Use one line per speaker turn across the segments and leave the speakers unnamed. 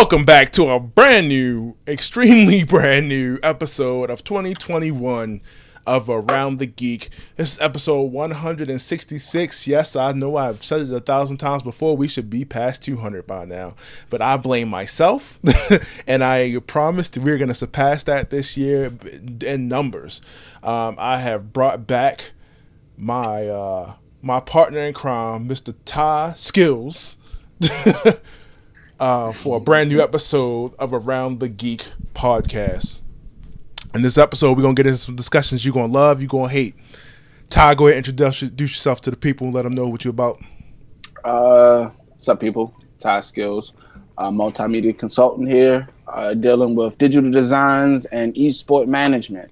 Welcome back to a brand new, extremely brand new episode of 2021 of Around the Geek. This is episode 166. Yes, I know I've said it a thousand times before. We should be past 200 by now, but I blame myself, and I promised we're going to surpass that this year in numbers. Um, I have brought back my uh, my partner in crime, Mr. Ty Skills. uh, for a brand new episode of Around the Geek podcast. In this episode, we're gonna get into some discussions you're gonna love, you're gonna hate. Ty, go ahead and introduce, introduce yourself to the people and let them know what you're about.
Uh, what's up, people? Ty Skills, uh, multimedia consultant here, uh, dealing with digital designs and esport management.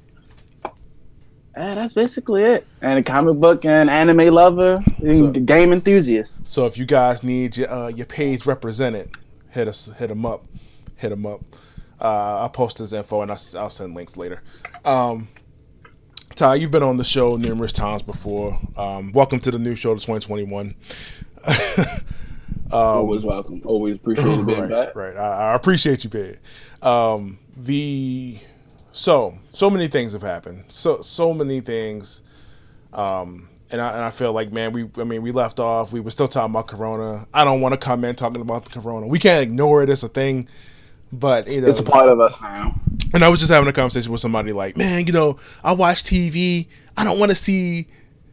Yeah, that's basically it. And a comic book and anime lover, and
So-
game enthusiast.
So if you guys need your uh, your page represented, hit us, hit them up, hit them up. Uh, I'll post his info and I'll, I'll send links later. Um, Ty, you've been on the show numerous times before. Um, welcome to the new show, to 2021.
Always welcome. Always appreciate being
right,
back.
right. I, I appreciate you, babe. Um, the so so many things have happened. So so many things. Um, and I, and I feel like man, we I mean we left off. We were still talking about Corona. I don't want to come in talking about the Corona. We can't ignore it. It's a thing. But you know,
It's a part of us now.
and I was just having a conversation with somebody like, man, you know, I watch TV. I don't want to see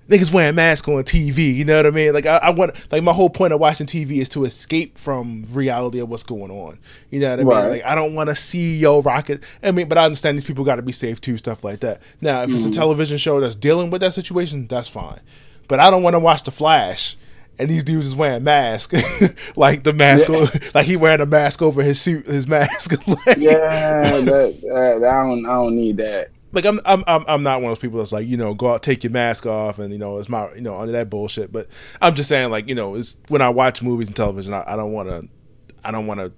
niggas wearing masks on TV. You know what I mean? Like, I, I want, like, my whole point of watching TV is to escape from reality of what's going on. You know what I mean? Like, I don't want to see yo rocket. I mean, but I understand these people got to be safe too, stuff like that. Now, if it's a mm-hmm. television show that's dealing with that situation, that's fine. But I don't want to watch The Flash. And these dudes is wearing masks, like the mask,
Yeah.
like he wearing a mask over his suit, his mask. Like-
Yeah, that, that, I don't I don't need that.
Like I'm, I'm I'm I'm not one of those people that's like you know go out take your mask off and you know it's my you know under that bullshit. But I'm just saying like you know it's when I watch movies and television I, I don't want to I don't want to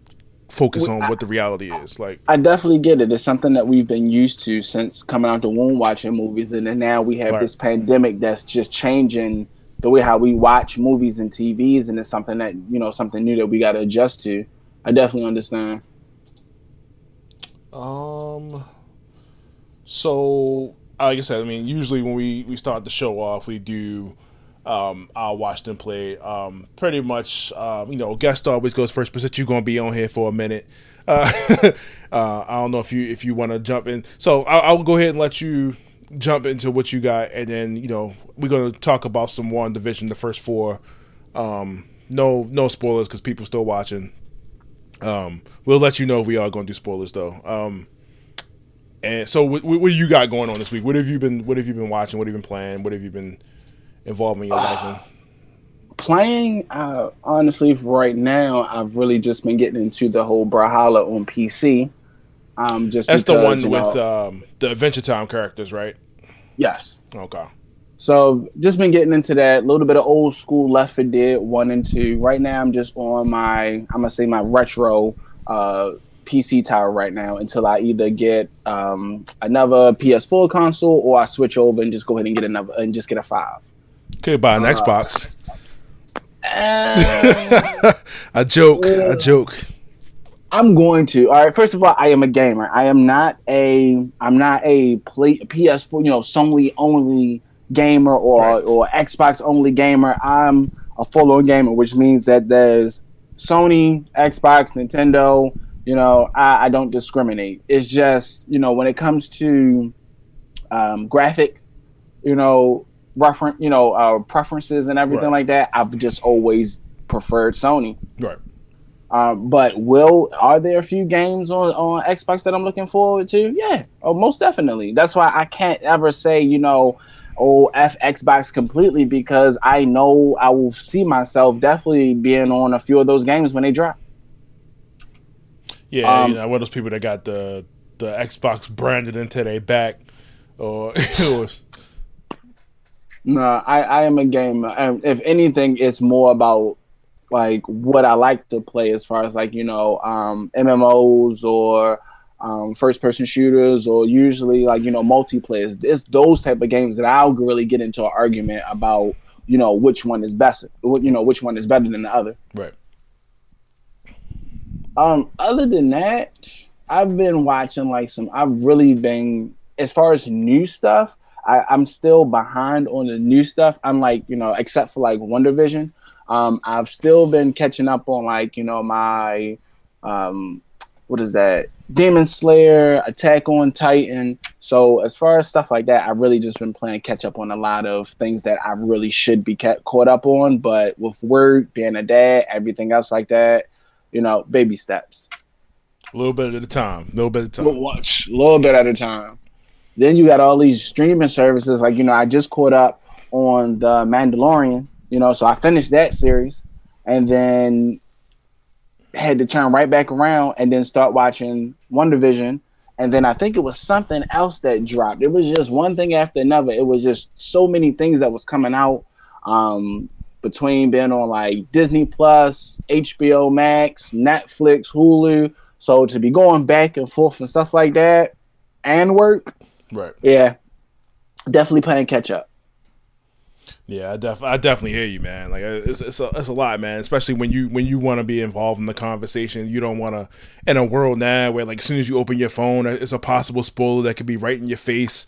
focus on what the reality is like.
I definitely get it. It's something that we've been used to since coming out the womb watching movies, and then now we have
Right.
this pandemic that's just changing the way how we watch movies and TVs, and it's something that you know something new that we got to adjust to. I definitely understand.
Um. So, like I said, I mean, usually when we we start the show off, we do. Um, watch them play. Um, pretty much, um, you know, guest always goes first, but since you're gonna be on here for a minute, uh, uh, I don't know if you if you want to jump in. So I'll, I'll go ahead and let you jump into what you got, and then you know we're gonna talk about some WandaVision, the first four. Um, no, no spoilers because people still watching. Um, we'll let you know if we are going to do spoilers though. Um, and so, what, what you got going on this week? What have you been? What have you been watching? What have you been playing? What have you been involved in your life in?
Playing, uh, honestly, right now, I've really just been getting into the whole Brawlhalla on PC. Um, just
That's the one with
know-
um, the Adventure Time characters, right?
yes.
Okay.
So just been getting into that. A little bit of old school Left 4 Dead one and two. Right now, I'm just on my I'm gonna say my retro uh, PC tower right now until I either get um, another PS4 console or I switch over and just go ahead and get another and just get a five.
Could buy an
Uh,
Xbox.
Uh,
a joke. A joke.
I'm going to. All right. First of all, I am a gamer. I am not a. I'm not a play, PS4. You know, Sony only gamer or
Right.
or Xbox only gamer. I'm a full on gamer, which means that there's Sony, Xbox, Nintendo. You know, I, I don't discriminate. It's just you know when it comes to um, graphic, you know, reference, you know, uh, preferences and everything
Right.
like that. I've just always preferred Sony.
Right.
Um, but will are there a few games on on Xbox that I'm looking forward to? Yeah, oh, most definitely. That's why I can't ever say you know, oh f Xbox completely because I know I will see myself definitely being on a few of those games when they drop.
Yeah,
Um,
you know, one of those people that got the the Xbox branded into their back, or
No, I I am a gamer, and if anything, it's more about like what I like to play as far as like you know um, MMOs or um, first person shooters or usually like you know multiplayers. It's those type of games that I'll really get into an argument about you know which one is best, you know which one is better than the other.
right.
Um, other than that, I've been watching like some. I've really been as far as new stuff. I, I'm still behind on the new stuff. I'm like you know, except for like WandaVision. Um, I've still been catching up on like you know my um, what is that? Demon Slayer, Attack on Titan. So as far as stuff like that, I've really just been playing catch up on a lot of things that I really should be kept caught up on. But with work, being a dad, everything else like that, you know, baby steps.
A little bit at a time. A little bit at a time.
Watch a little bit at a time. Then you got all these streaming services. Like you know, I just caught up on the Mandalorian. You know, so I finished that series, and then had to turn right back around and then start watching WandaVision. And then I think it was something else that dropped. It was just one thing after another. It was just so many things that was coming out um, between being on like Disney Plus, HBO Max, Netflix, Hulu. So to be going back and forth and stuff like that and work,
right?
Yeah, definitely playing catch up.
Yeah, I, def- I definitely hear you, man. Like it's it's a, it's a lot, man. Especially when you when you want to be involved in the conversation. You don't want to in a world now where like as soon as you open your phone, it's a possible spoiler that could be right in your face.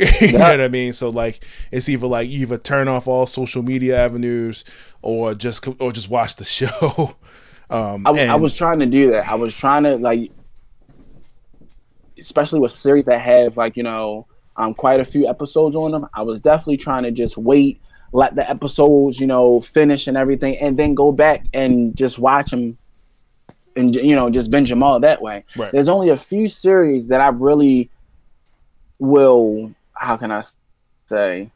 you know what I mean? So like it's either like you either turn off all social media avenues or just or just watch the show.
Um, I, and, I was trying to do that. I was trying to like, especially with series that have like you know um, quite a few episodes on them. I was definitely trying to just wait let the episodes, you know, finish and everything, and then go back and just watch them and you know just binge them all that way. Right. There's only a few series that I really will. How can I say?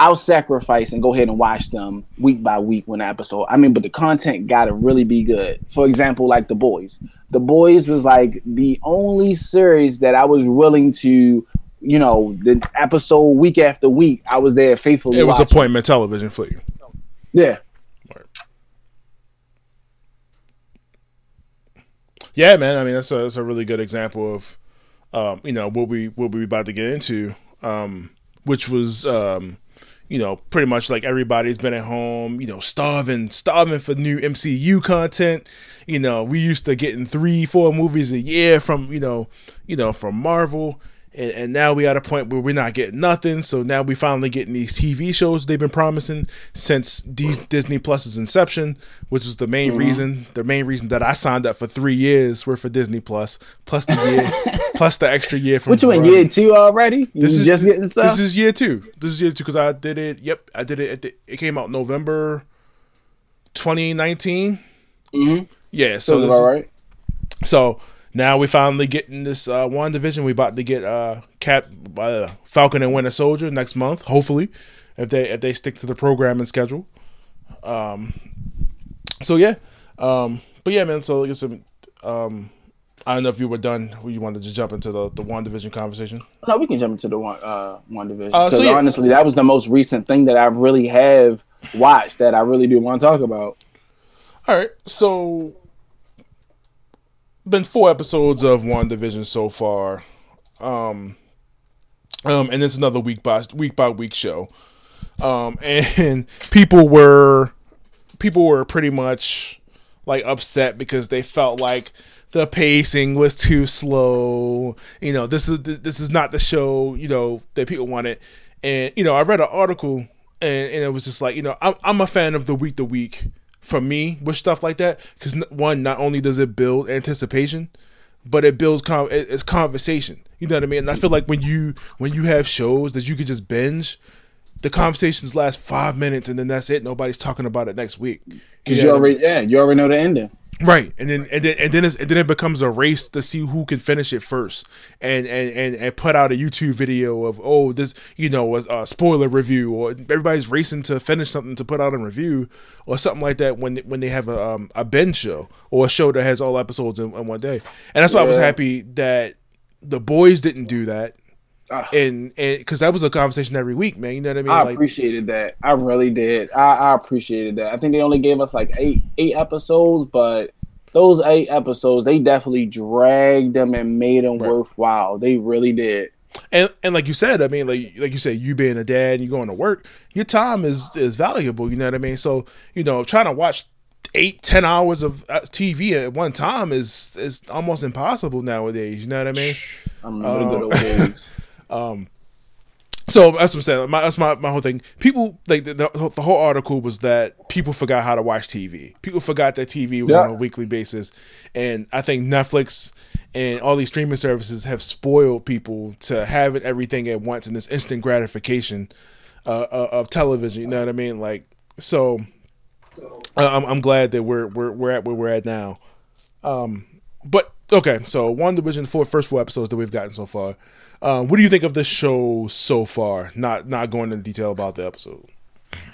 I'll sacrifice and go ahead and watch them week by week when episode. I mean, but the content got to really be good. For example, like The Boys. The Boys was like the only series that I was willing to you know, the episode week after week, I was there faithfully.
It was watching. appointment television for you.
Yeah.
Yeah, man. I mean, that's a, that's a really good example of, um, you know, what we what we about to get into, um, which was, um, you know, pretty much like everybody's been at home, you know, starving, starving for new MCU content. You know, we used to getting three, four movies a year from, you know, you know, from Marvel and, and, now we at a point where we're not getting nothing. So now we finally getting these TV shows they've been promising since D- Disney Plus's inception, which was the main mm-hmm. reason. The main reason that I signed up for three years were for Disney Plus, plus the year, plus the extra year from.
Which one? Year two already? You this is just getting stuff.
This is year two. This is year two because I did it. Yep, I did it. The, it came out November, twenty nineteen. Mm-hmm. Yeah, so this, all right. So now we finally getting this uh, division. We about to get uh, Cap uh, Falcon and Winter Soldier next month. Hopefully, if they if they stick to the program and schedule. Um, so yeah, um, but yeah, man. So I guess um, I don't know if you were done. You wanted to jump into the the WandaVision conversation.
No, we can jump into the one uh, WandaVision. Because uh, so yeah. honestly, that was the most recent thing that I really have watched that I really do want to talk about.
All right, so been four episodes of WandaVision so far. Um, um, and it's another week by week by week show. Um, and people were people were pretty much like upset because they felt like the pacing was too slow. You know, this is this is not the show you know that people wanted. And you know, I read an article and, and it was just like you know I'm I'm a fan of the week to week for me with stuff like that because one not only does it build anticipation but it builds con- it's conversation. You know what i mean? And i feel like when you when you have shows that you could just binge the conversations last five minutes and then that's it. Nobody's talking about it next week.
Because you, you already yeah you already know the ending
Right, and then and then and then, and then it becomes a race to see who can finish it first, and and and, and put out a YouTube video of oh this you know a, a, spoiler review, or everybody's racing to finish something to put out a review or something like that when when they have a um, a binge show or a show that has all episodes in, in one day, and that's why yeah. I was happy that the boys didn't do that. Uh, and and because that was a conversation every week, man. You know what I mean?
I like, appreciated that. I really did. I, I appreciated that. I think they only gave us like eight eight episodes, but those eight episodes, they definitely dragged them and made them right. worthwhile. They really did.
And and like you said, I mean, like like you said, you being a dad, you going to work, your time is is valuable. You know what I mean? So you know, trying to watch eight, ten hours of uh, TV at one time is is almost impossible nowadays. You know what I mean?
I'm good old days.
Um, so that's what I'm saying. My, that's my, my whole thing. People like the, the, the, whole article was that people forgot how to watch TV. People forgot that TV was yeah. on a weekly basis, and I think Netflix and all these streaming services have spoiled people to have it everything at once and this instant gratification uh, uh of television. You know what I mean? Like so. I'm, I'm glad that we're we're we're at where we're at now. Um, but okay, so WandaVision four first four episodes that we've gotten so far. Um, what do you think of the show so far? Not not going into detail about the episode.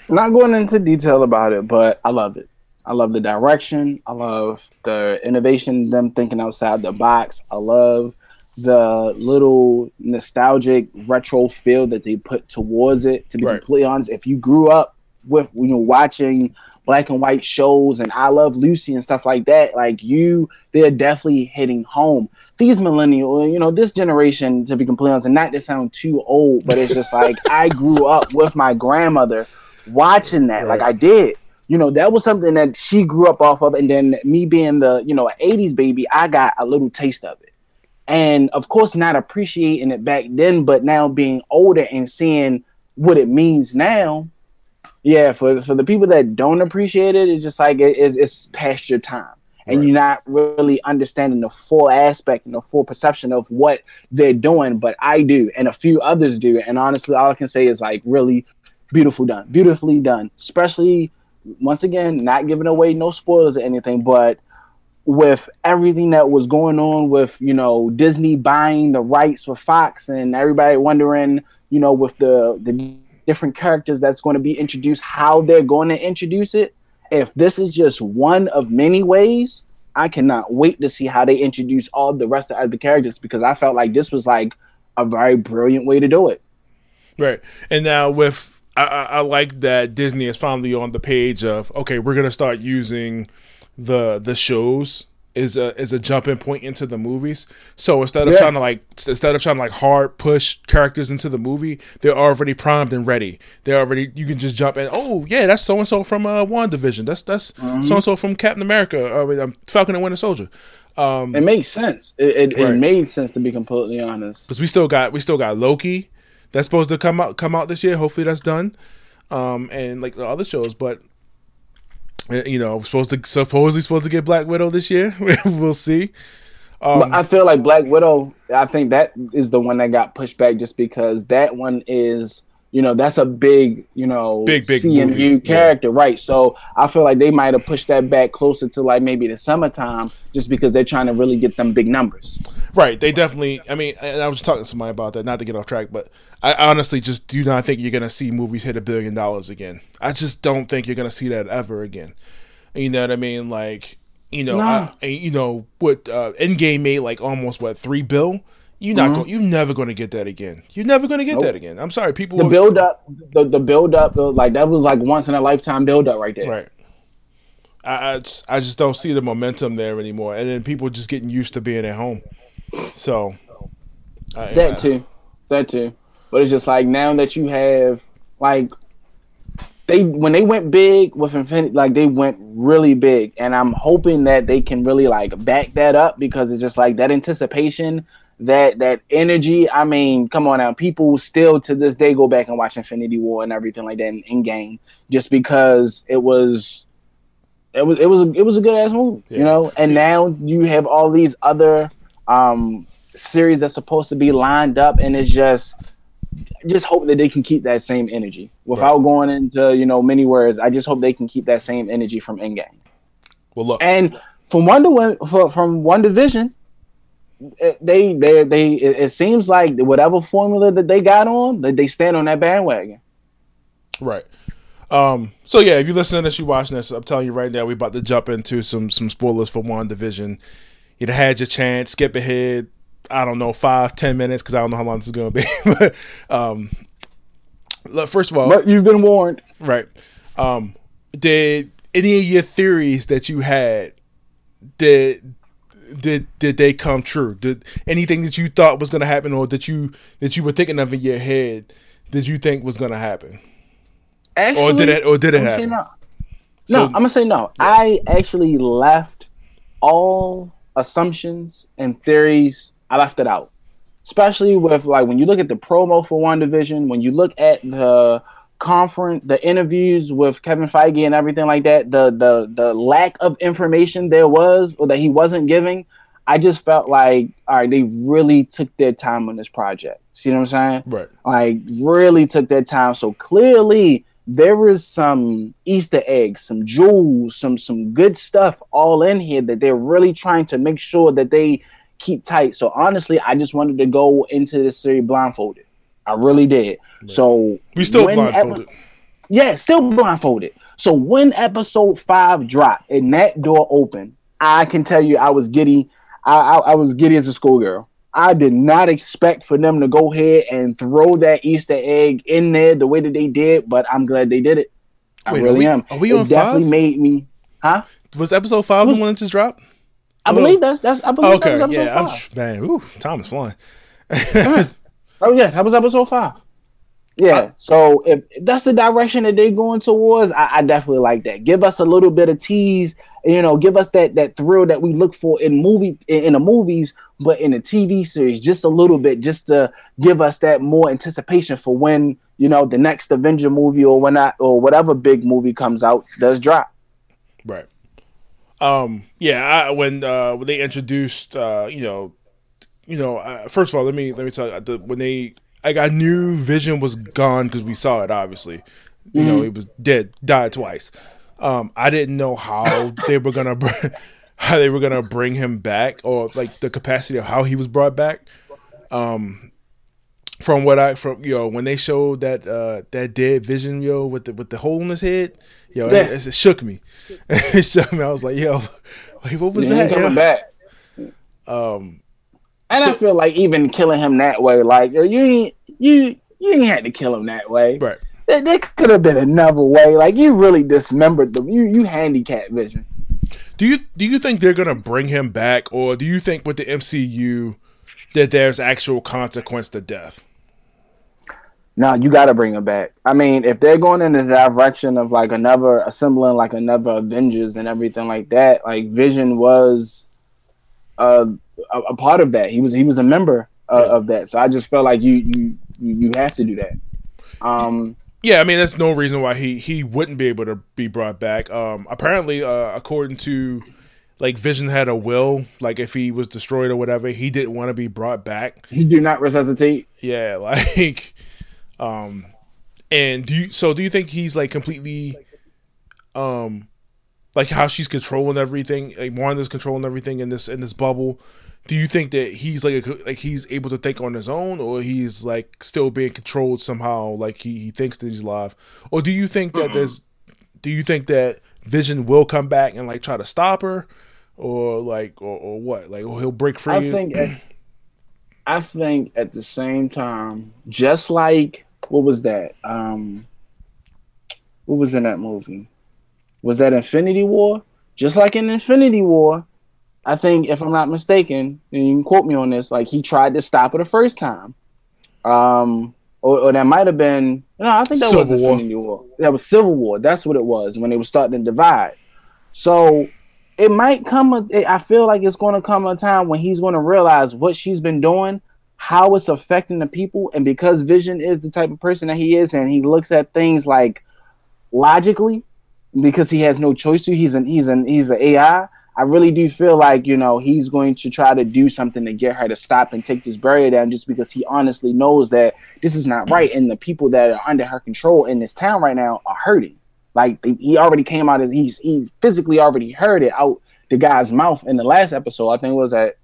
Not going into detail about it, but I love it. I love the direction. I love the innovation, them thinking outside the box. I love the little nostalgic retro feel that they put towards it. To be right. completely honest, if you grew up with you know watching black and white shows and I Love Lucy and stuff like that, like you, they're definitely hitting home. These millennial, uh, you know, this generation, to be completely honest, and not to sound too old, but it's just like I grew up with my grandmother watching that. Right. Like I did. You know, that was something that she grew up off of. And then me being the, you know, 80s baby, I got a little taste of it. And of course, not appreciating it back then, but now being older and seeing what it means now, yeah, for for the people that don't appreciate it, it's just like it, it's, it's past your time, and right. you're not really understanding the full aspect and the full perception of what they're doing. But I do, and a few others do, and honestly, all I can say is like really beautiful done, beautifully done. Especially once again, not giving away no spoilers or anything, but with everything that was going on with you know Disney buying the rights with Fox and everybody wondering you know with the the different characters that's going to be introduced, how they're going to introduce it. If this is just one of many ways, I cannot wait to see how they introduce all the rest of the characters because I felt like this was like a very brilliant way to do it.
Right. And now with I, I, like that Disney is finally on the page of okay, we're gonna start using the the shows is a is a jumping point into the movies. So instead of yeah. trying to like instead of trying to like hard push characters into the movie, they're already primed and ready. They're already you can just jump in. Oh yeah, that's so and so from uh, WandaVision. That's that's so and so from Captain America. Uh, Falcon and Winter Soldier.
Um, it makes sense. It, it, right. it made sense to be completely honest.
Because we still got we still got Loki. That's supposed to come out come out this year. Hopefully that's done. Um, and like the other shows, but you know, supposed to supposedly supposed to get Black Widow this year. we'll see.
Um, I feel like Black Widow. I think that is the one that got pushed back just because that one is you know that's a big you know
big big
CMU character, yeah. right? So I feel like they might have pushed that back closer to like maybe the summertime, just because they're trying to really get them big numbers.
Right. They definitely. I mean, and I was talking to somebody about that. Not to get off track, but I honestly just do not think you're going to see movies hit a billion dollars again. I just don't think you're going to see that ever again. You know what I mean? Like you know, nah. I, you know what? Uh, Endgame made like almost what three bill you're not mm-hmm. going. You're never going to get that again. You're never going to get nope. that again. I'm sorry, people.
The build up, the, the build up, like that was like once in a lifetime build up right there.
Right. I I just, I just don't see the momentum there anymore, and then people just getting used to being at home. So
I, that too, that too. But it's just like now that you have like they when they went big with Infinity, like they went really big, and I'm hoping that they can really like back that up because it's just like that anticipation that that energy. I mean, come on now, people still to this day go back and watch Infinity War and everything like that in, game, just because it was it was it was a, it was a good ass movie, yeah. you know. And now you have all these other um series that's supposed to be lined up, and it's just just hope that they can keep that same energy without right. going into you know many words. I just hope they can keep that same energy from Endgame.
Well, look,
and from Wonder Woman, from WandaVision, they they they it, seems like whatever formula that they got on, that they stand on that bandwagon.
Right. Um, so yeah, if you listen to this, you watching this, I'm telling you right now, we're about to jump into some some spoilers for WandaVision You had your chance, skip ahead. I don't know, five, ten minutes, because I don't know how long this is going to be. but um, first of all,
but you've been warned,
right? Um, did any of your theories that you had did did did they come true? Did anything that you thought was going to happen, or that you that you were thinking of in your head, did you think was going to happen?
Actually,
or did it or did it happen?
No,
So-
I'm gonna say no. I actually left all assumptions and theories. I left it out, especially with like when you look at the promo for WandaVision, when you look at the conference, the interviews with Kevin Feige and everything like that, the the the lack of information there was or that he wasn't giving. I just felt like, all right, they really took their time on this project. See what I'm saying?
Right.
like really took their time. So clearly there was some Easter eggs, some jewels, some some good stuff all in here that they're really trying to make sure that they keep tight. So honestly, I just wanted to go into this series blindfolded. I really did. So
We still blindfolded.
epi- yeah, still blindfolded. So when episode five dropped and that door opened, I can tell you I was giddy. I, I, I was giddy as a schoolgirl. I did not expect for them to go ahead and throw that Easter egg in there the way that they did, but I'm glad they did it. I
Wait, are
really
we-
am.
are we
it
on
definitely
five?
made me, huh?
Was episode five the hmm? one that just dropped?
I believe that's that's. I believe that
Okay,
was episode
yeah, I'm
five.
man. Ooh, time is flying.
Oh yeah, that was episode five. Yeah. so if, if that's the direction that they're going towards, I, I definitely like that. Give us a little bit of tease, you know, give us that that thrill that we look for in movie in, in the movies, but in the TV series, just a little bit, just to give us that more anticipation for when you know the next Avenger movie or when I, or whatever big movie comes out does drop.
Right. Um. Yeah. I, when uh when they introduced uh you know you know uh, first of all let me let me tell you the, when they like I knew Vision was gone because we saw it obviously you know he was dead died twice. Um. I didn't know how they were gonna br- how they were gonna bring him back or like the capacity of how he was brought back. Um. From what I from yo know, when they showed that uh that dead Vision yo with the with the hole in his head yo
Yeah.
it, it shook me it shook me I was like yo wait, what was
ain't
that
coming
yo?
back.
um
And I
So-
feel like even killing him that way, like you ain't you you ain't had to kill him that way.
right
There, there could have been another way. Like you really dismembered them. You you handicapped Vision.
do you do you think they're gonna bring him back or do you think with the MCU that there's actual consequence to death
No, you got to bring him back. I mean, if they're going in the direction of like another assembling like another Avengers and everything like that, like Vision was uh, a, a part of that. He was he was a member uh,
Yeah.
of that. So I just felt like you you you you have to do that. Um,
Yeah, I mean that's no reason why he he wouldn't be able to be brought back. Um, apparently, uh, according to like Vision had a will, like if he was destroyed or whatever, he didn't want to be brought back.
he do not resuscitate.
Yeah, like, um, and do you so do you think he's like completely, um, like how she's controlling everything, like Wanda's controlling everything in this in this bubble? Do you think that he's like a, like he's able to think on his own, or he's like still being controlled somehow, like he, he thinks that he's alive, or do you think that there's, do you think that Vision will come back and like try to stop her, or like or, or what, like or he'll break free?
I think at, I think at the same time, just like what was that? Um what was in that movie? Was that Infinity War? Just like in Infinity War, I think if I'm not mistaken, and you can quote me on this, like he tried to stop it the first time. Um or, or that might have been no, I think that
Civil
was
War.
Infinity War. That was Civil War. That's what it was when they were starting to divide. So it might come. A, I feel like it's going to come a time when he's going to realize what she's been doing, how it's affecting the people, and because Vision is the type of person that he is, and he looks at things like logically, because he has no choice to. He's an he's an he's an AI. I really do feel like you know he's going to try to do something to get her to stop and take this barrier down, just because he honestly knows that this is not right, and the people that are under her control in this town right now are hurting. Like he already came out of he's he physically already heard it out the guy's mouth in the last episode. I think it was at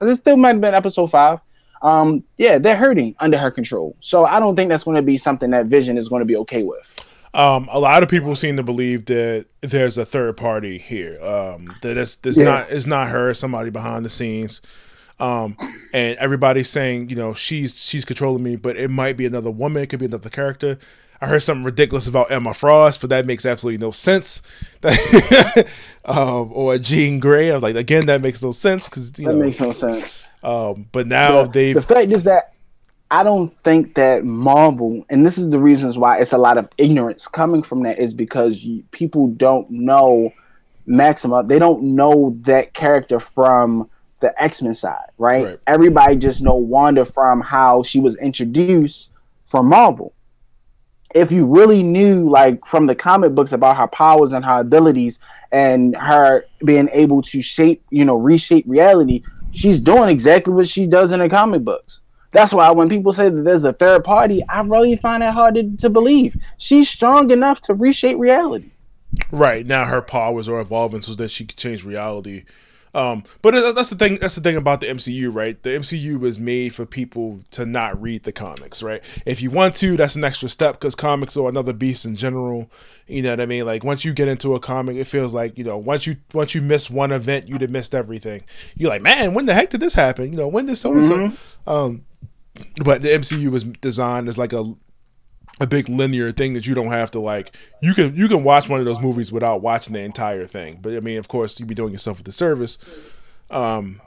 this still might have been episode five. Um, yeah, they're hurting under her control. So I don't think that's going to be something that Vision is going to be okay with.
Um, a lot of people seem to believe that there's a third party here. Um, that it's, it's
Yeah.
not it's not her, somebody behind the scenes. Um, and everybody's saying, you know, she's she's controlling me, but it might be another woman, it could be another character. I heard something ridiculous about Emma Frost, but that makes absolutely no sense. um, or Jean Grey, I was like, again, that makes no sense because
That
know.
makes no sense.
um, but now
The-
they've
the fact is that I don't think that Marvel, and this is the reasons why it's a lot of ignorance coming from that, is because you, people don't know Maximoff. They don't know that character from the X Men side, right? right? Everybody just know Wanda from how she was introduced from Marvel. If you really knew, like from the comic books, about her powers and her abilities, and her being able to shape, you know, reshape reality, she's doing exactly what she does in the comic books. That's why when people say that there's a third party, I really find that hard to, to believe. She's strong enough to reshape reality.
Right now, her powers are evolving so that she can change reality um, but that's the thing. That's the thing about the MCU, right? The MCU was made for people to not read the comics, right? If you want to, that's an extra step because comics are another beast in general. You know what I mean? Like once you get into a comic, it feels like you know once you once you miss one event, you'd have missed everything. You're like, man, when the heck did this happen? You know, when did so and so? But the MCU was designed as like a a big linear thing that you don't have to like you can you can watch one of those movies without watching the entire thing. But i mean of course you'd be doing yourself a disservice. Um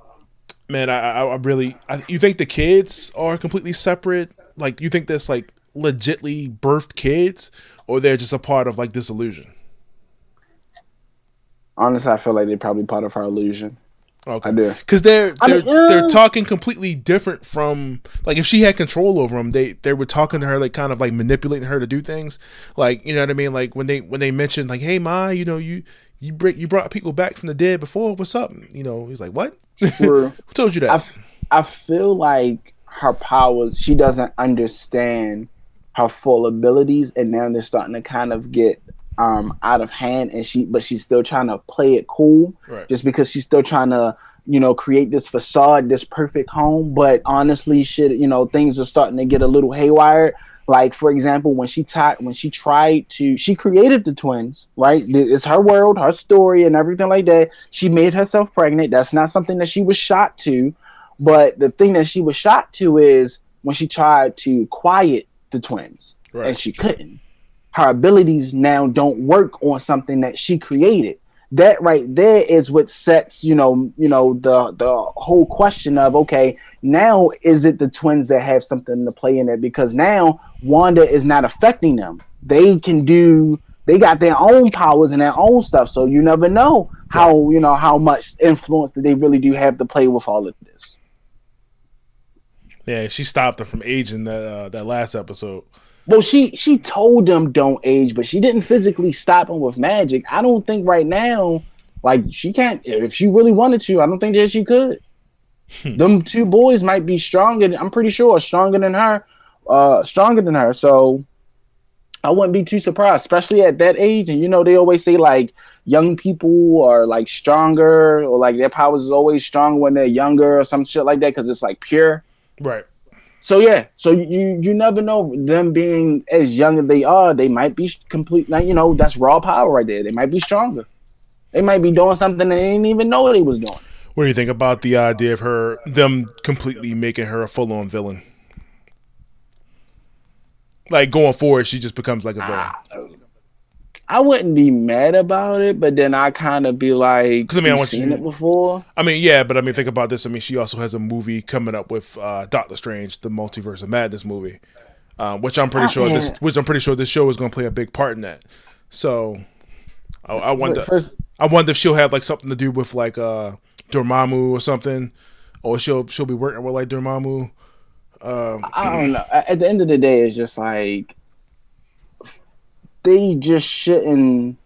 man i i, I really I, you think the kids are completely separate? Like you think that's like legitly birthed kids? Or they're just a part of like this illusion?
Honestly i feel like they're probably part of our illusion
Okay. I do. Because they're they're I mean, they're talking completely different from like if she had control over them, they they were talking to her like kind of like manipulating her to do things. Like you know what I mean? Like when they when they mentioned like, hey Ma, you know you you bring you brought people back from the dead before. What's up? You know he's like, what? Who told you that?
I, I feel like her powers. She doesn't understand her full abilities, and now they're starting to kind of get um, out of hand, and she but she's still trying to play it cool, right. just because she's still trying to you know create this facade, this perfect home. But honestly, shit, you know things are starting to get a little haywire. Like for example, when she tried when she tried to she created the twins, right? It's her world, her story, and everything like that. She made herself pregnant. That's not something that she was shot to. But the thing that she was shot to is when she tried to quiet the twins, right. and she couldn't her abilities now don't work on something that she created. That right there is what sets you know you know the the whole question of okay now is it the twins that have something to play in it? Because now wanda is not affecting them. They can do they got their own powers and their own stuff. So you never know how you know how much influence that they really do have to play with all of this.
Yeah she stopped her from aging that uh, that last episode
well, she she told them don't age, but she didn't physically stop them with magic. I don't think right now, like she can't. If she really wanted to, I don't think that she could. Hmm. them two boys might be stronger. I'm pretty sure stronger than her. Uh, stronger than her. So I wouldn't be too surprised, especially at that age. And you know, they always say like young people are like stronger or like their powers is always strong when they're younger or some shit like that because it's like pure.
Right.
So yeah, so you you never know them being as young as they are, they might be complete. Like, you know, that's raw power right there. They might be stronger. They might be doing something they didn't even know they was doing.
What do you think about the idea of her them completely making her a full on villain? Like going forward, she just becomes like a villain.
Ah, I wouldn't be mad about it, but then I kind of be like, because I mean, I want seen you, it before.
I mean, yeah, but I mean, think about this. I mean, she also has a movie coming up with uh, Doctor Strange, the Multiverse of Madness movie, uh, which I'm pretty oh, sure man. this, which I'm pretty sure this show is going to play a big part in that. So, I, I wonder, First, I wonder if she'll have like something to do with like uh, Dormammu or something, or she'll she'll be working with like Dormammu.
Um, I don't know. At the end of the day, it's just like they just shouldn't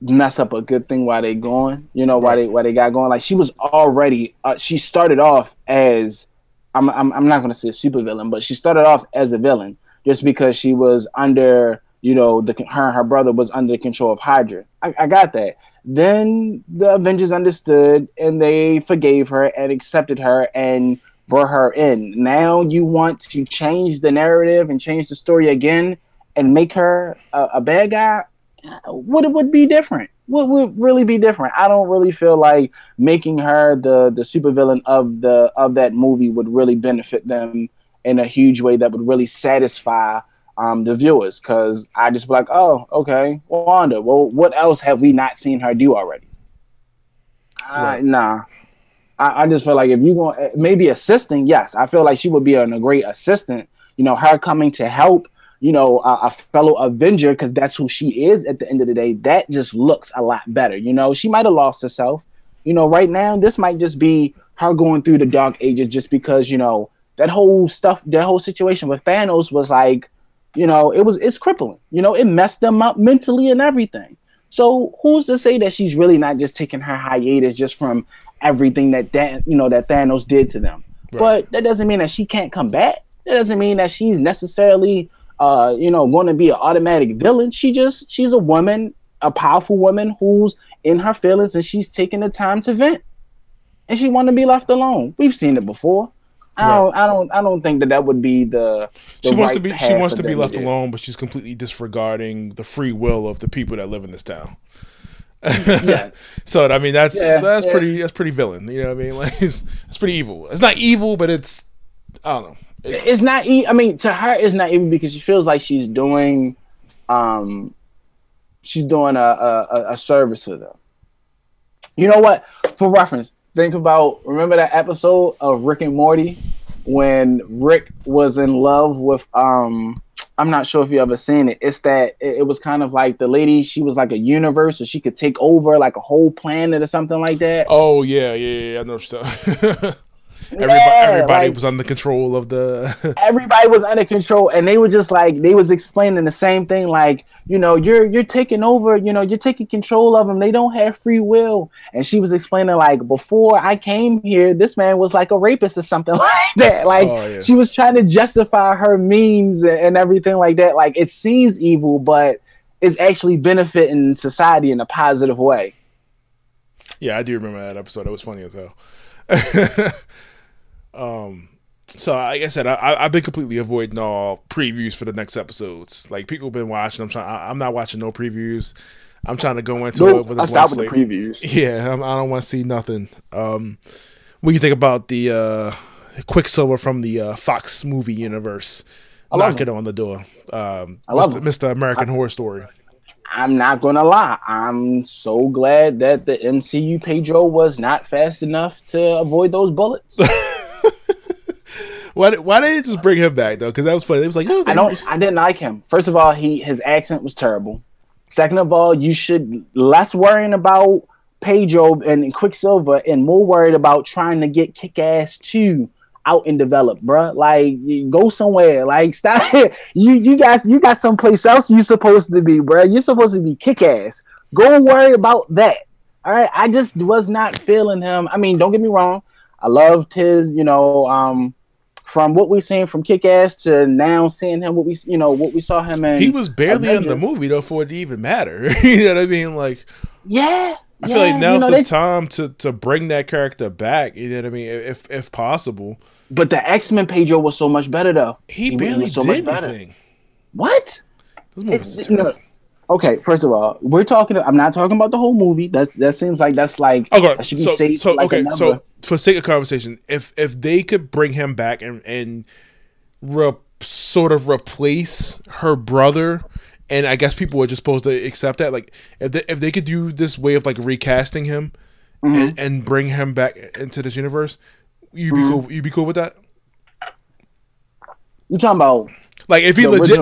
mess up a good thing while they're going. You know why they why they got going. Like she was already uh, she started off as I'm I'm I'm not gonna say a super villain, but she started off as a villain just because she was under you know the her and her brother was under the control of Hydra. I, I got that. Then the Avengers understood and they forgave her and accepted her and brought her in. Now you want to change the narrative and change the story again and make her a, a bad guy, what it would be different? What would really be different? I don't really feel like making her the the supervillain of the of that movie would really benefit them in a huge way that would really satisfy um, the viewers. Because I just be like, oh, okay, Wanda. Well, what else have we not seen her do already? Right. Uh, nah, I, I just feel like if you going maybe assisting, yes, I feel like she would be an, a great assistant. You know, her coming to help, you know, a, a fellow Avenger because that's who she is at the end of the day. That just looks a lot better. You know, she might have lost herself. You know, right now this might just be her going through the dark ages just because you know that whole stuff, that whole situation with Thanos was like, you know, it was it's crippling. You know, it messed them up mentally and everything. So who's to say that she's really not just taking her hiatus just from everything that that you know that Thanos did to them? Right. But that doesn't mean that she can't come back. That doesn't mean that she's necessarily uh, you know, going to be an automatic villain. She just she's a woman, a powerful woman who's in her feelings and she's taking the time to vent. And she want to be left alone. We've seen it before. I don't, I don't, I don't think that that would be the. the
she wants right to be, she wants to be left alone, but she's completely disregarding the free will of the people that live in this town. yeah. so I mean, that's yeah, that's yeah. pretty that's pretty villain. You know what I mean? Like it's, it's pretty evil. It's not evil, but it's I don't know.
It's, it's not. E- I mean, to her, it's not even because she feels like she's doing, um, she's doing a a, a service for them. You know what? For reference, think about remember that episode of Rick and Morty when Rick was in love with um I'm not sure if you ever seen it. It's that it, it was kind of like the lady, she was like a universe, so she could take over like a whole planet or something like that.
Oh yeah, yeah, yeah, I know stuff. Everybody, yeah, everybody like, was under control of the.
everybody was under control, and they were just like they was explaining the same thing. Like you know, you're you're taking over. You know, you're taking control of them. They don't have free will. And she was explaining like before I came here, this man was like a rapist or something like that. Like oh, yeah. she was trying to justify her means and everything like that. Like it seems evil, but it's actually benefiting society in a positive way.
Yeah, I do remember that episode. It was funny as hell. Um, so like I said, I, have been completely avoiding all previews for the next episodes. Like people have been watching. I'm trying. I'm not watching no previews. I'm trying to go into nope, it with a I
stopped with the previews.
Yeah, I'm, I do not want to see nothing. Um, what do you think about the uh, Quicksilver from the uh, Fox movie universe knocking on the door? Um, I love Mr. Mr. American I, Horror Story.
I'm not gonna lie. I'm so glad that the MCU Pedro was not fast enough to avoid those bullets.
why, why didn't they just bring him back though? Because that was funny. It was like, oh,
I don't, I didn't like him. First of all, he his accent was terrible. Second of all, you should less worrying about Pedro and Quicksilver and more worried about trying to get Kick Ass two out and develop, bro. Like go somewhere. Like stop. you you guys you got someplace else you supposed to be, bro. You're supposed to be kick ass. Go worry about that. All right. I just was not feeling him. I mean, don't get me wrong. I loved his, you know, um, from what we've seen from Kick Ass to now seeing him, what we, you know, what we saw him in.
He was barely Avengers. in the movie though for it to even matter. you know what I mean? Like,
yeah.
I yeah, feel like now's you know, the they, time to to bring that character back. You know what I mean? If if possible.
But the X Men Pedro was so much better though.
He, he barely so did anything.
What? This movie it, Okay, first of all, we're talking. I'm not talking about the whole movie. That's that seems like that's like
okay. That should be so, so like okay, so for sake of conversation, if if they could bring him back and and re, sort of replace her brother, and I guess people were just supposed to accept that. Like if they, if they could do this way of like recasting him mm-hmm. and, and bring him back into this universe, you'd be mm-hmm. cool. You'd be cool with that.
You talking about
like if he legit,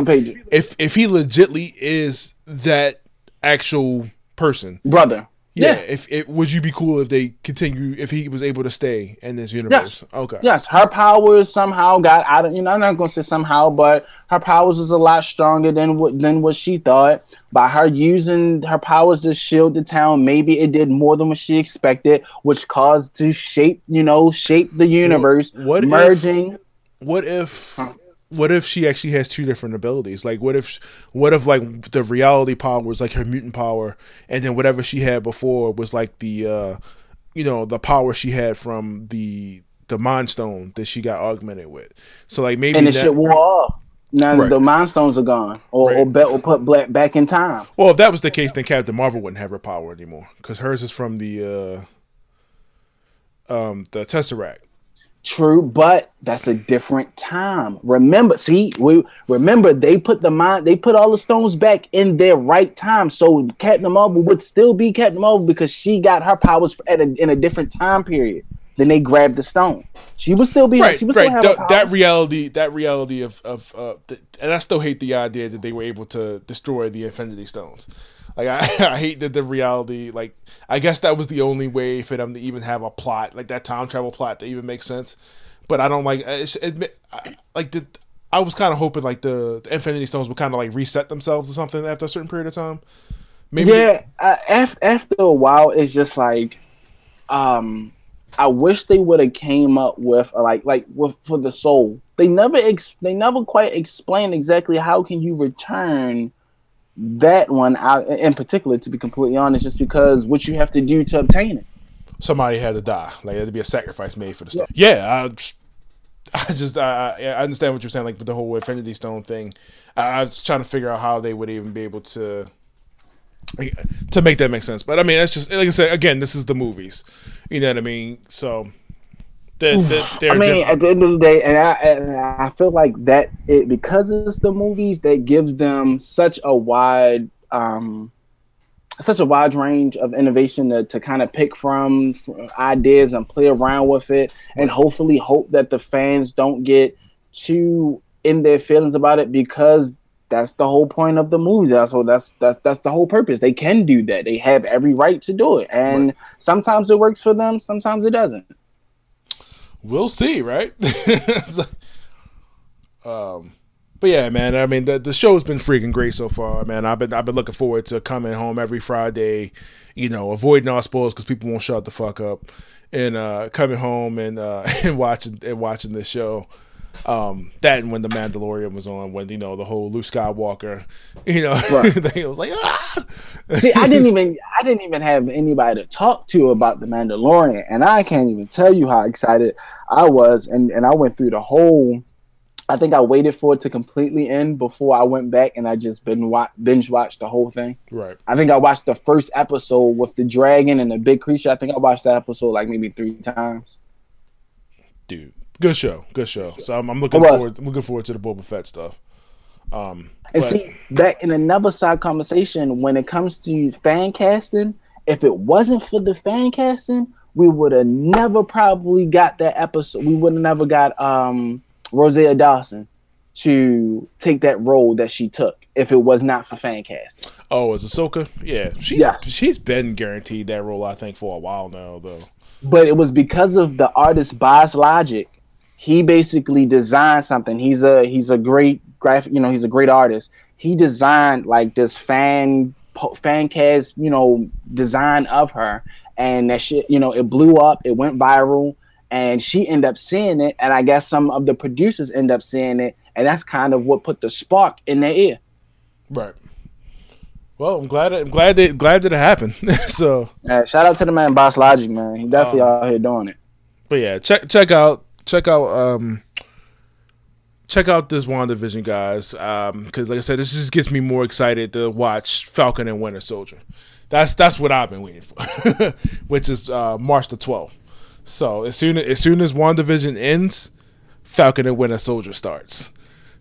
if if he legitly is that actual person,
brother.
Yeah, yeah. If it would you be cool if they continue if he was able to stay in this universe?
Yes.
Okay.
Yes, her powers somehow got out of you know I'm not gonna say somehow, but her powers was a lot stronger than what than what she thought. By her using her powers to shield the town, maybe it did more than what she expected, which caused to shape you know shape the universe.
What, what merging? If, what if? Huh what if she actually has two different abilities? Like, what if, what if like the reality power was like her mutant power, and then whatever she had before was like the, uh, you know, the power she had from the the Mind Stone that she got augmented with. So like maybe
and the that, shit wore off. Now right. the Mind Stones are gone, or right. or, or put black back in time.
Well, if that was the case, then Captain Marvel wouldn't have her power anymore because hers is from the uh, um the Tesseract.
True, but that's a different time. Remember, see, we remember they put the mind, they put all the stones back in their right time. So Captain Marvel would still be Captain Marvel because she got her powers at a, in a different time period. then they grabbed the stone. She would still be
right.
She would
right.
still have
Th- that reality. That reality of of uh, th- and I still hate the idea that they were able to destroy the Infinity Stones. Like I, I hate that the reality. Like I guess that was the only way for them to even have a plot like that time travel plot to even make sense. But I don't like it's, it, I, like the. I was kind of hoping like the, the Infinity Stones would kind of like reset themselves or something after a certain period of time.
Maybe yeah. Uh, after a while, it's just like, um, I wish they would have came up with like like with for the soul. They never ex- they never quite explained exactly how can you return that one out in particular. To be completely honest, just because what you have to do to obtain it.
Somebody had to die. Like there had to be a sacrifice made for the stuff. Yeah, yeah I, I just I, I understand what you're saying. Like with the whole Infinity Stone thing, I, I was trying to figure out how they would even be able to to make that make sense. But I mean, that's just like I said. Again, this is the movies. You know what I mean? So
they're, they're, they're I mean, different. at the end of the day, and I and I feel like that it because it's the movies that gives them such a wide um such a wide range of innovation to, to kind of pick from, from ideas and play around with it and hopefully hope that the fans don't get too in their feelings about it because that's the whole point of the movie. That's what that's that's that's the whole purpose. They can do that. They have every right to do it. And right. sometimes it works for them, sometimes it doesn't.
We'll see, right? um but yeah, man. I mean, the the show's been freaking great so far, man. I've been I've been looking forward to coming home every Friday, you know, avoiding all spoilers because people won't shut the fuck up, and uh, coming home and uh, and watching and watching this show um, that and when the Mandalorian was on, when you know the whole Luke Skywalker, you know, right. thing, it was like ah.
See, I didn't even I didn't even have anybody to talk to about the Mandalorian, and I can't even tell you how excited I was, and and I went through the whole. I think I waited for it to completely end before I went back and I just been wa- binge watched the whole thing.
Right.
I think I watched the first episode with the dragon and the big creature. I think I watched that episode like maybe three times.
Dude, Good show, good show. So I'm, I'm looking forward. I'm looking forward to the Boba Fett stuff. Um,
and but, see that in another side conversation, when it comes to fan casting, if it wasn't for the fan casting, we would have never probably got that episode. We would have never got um, Rosario Dawson to take that role that she took if it was not for fan casting.
Oh, as Ahsoka? Yeah, she yes. she's been guaranteed that role I think for a while now though.
But it was because of the artist Boss Logic he basically designed something. He's a he's a great graphic, you know, he's a great artist. He designed like this fan fan cast, you know, design of her, and that shit, you know, it blew up. It went viral, and she ended up seeing it, and I guess some of the producers end up seeing it, and that's kind of what put the spark in their ear.
Right. Well, I'm glad. I'm glad that glad that it happened. so,
yeah, shout out to the man, Boss Logic, man. He definitely um, out here doing it.
But yeah, check check out check out um check out this WandaVision, guys. Um, because like I said, this just gets me more excited to watch Falcon and Winter Soldier. That's that's what I've been waiting for, which is uh, March the twelfth. So as soon as, soon as WandaVision ends, Falcon and Winter Soldier starts.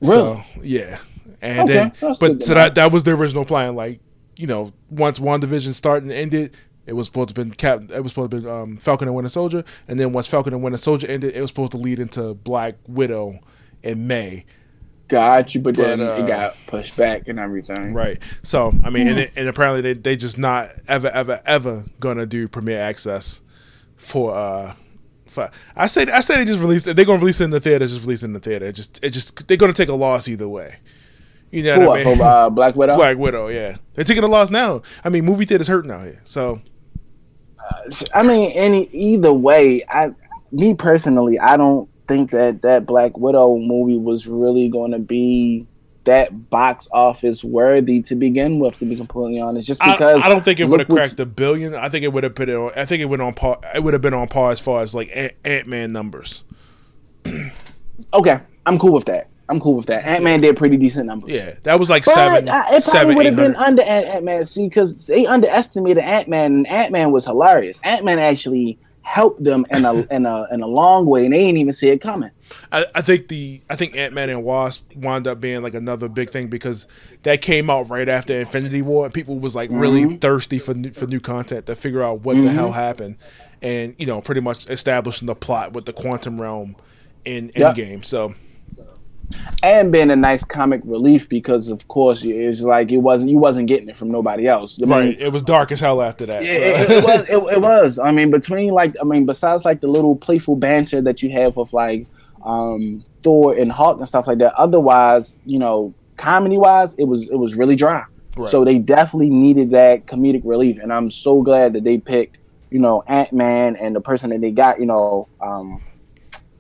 Really? So yeah, and okay, then but so that that was the original plan. Like you know, once WandaVision started and ended, it was supposed to be Cap. It was supposed to be um, Falcon and Winter Soldier, and then once Falcon and Winter Soldier ended, it was supposed to lead into Black Widow in May.
Got you, but, but then uh, it got pushed back and everything.
Right. So I mean, and, and, apparently they they just not ever ever ever gonna do premiere access for uh. For, I say I say they just release it. They're gonna release it in the theater. Just release it in the theater. It just it just they're gonna take a loss either way.
You know for what, I mean? For uh, Black Widow.
Black Widow, yeah. They're taking a loss now. I mean, movie theaters hurting out here. So
I mean, any either way, I me personally, I don't think that that Black Widow movie was really going to be that box office worthy to begin with. To be completely honest, just because
I, I don't think it would have cracked a billion. I think it would have put it on. I think it went on par. It would have been on par as far as like Ant Man numbers.
okay, I'm cool with that. I'm cool with that. Ant Man did pretty decent numbers.
Yeah, that was like but seven. Uh, it probably would have been
under Ant Man. See, because they underestimated Ant Man, and Ant Man was hilarious. Ant Man actually helped them in a in a in a long way, and they ain't even see it coming.
I, I think the I think Ant Man and Wasp wound up being like another big thing because that came out right after Infinity War, and people was like really
Mm-hmm.
thirsty for new, for new content to figure out what the hell happened, and you know, pretty much establishing the plot with the quantum realm in
Yep.
Endgame. So
and being a nice comic relief because of course it's like it wasn't you wasn't getting it from nobody else. I mean,
right, it was dark as hell after that.
It,
so.
it, it was. It, it was. I mean, between like, I mean, besides like the little playful banter that you have with like um, Thor and Hulk and stuff like that. Otherwise, you know, comedy wise, it was it was really dry.
Right.
So they definitely needed that comedic relief, and I'm so glad that they picked, you know, Ant Man and the person that they got, you know, um,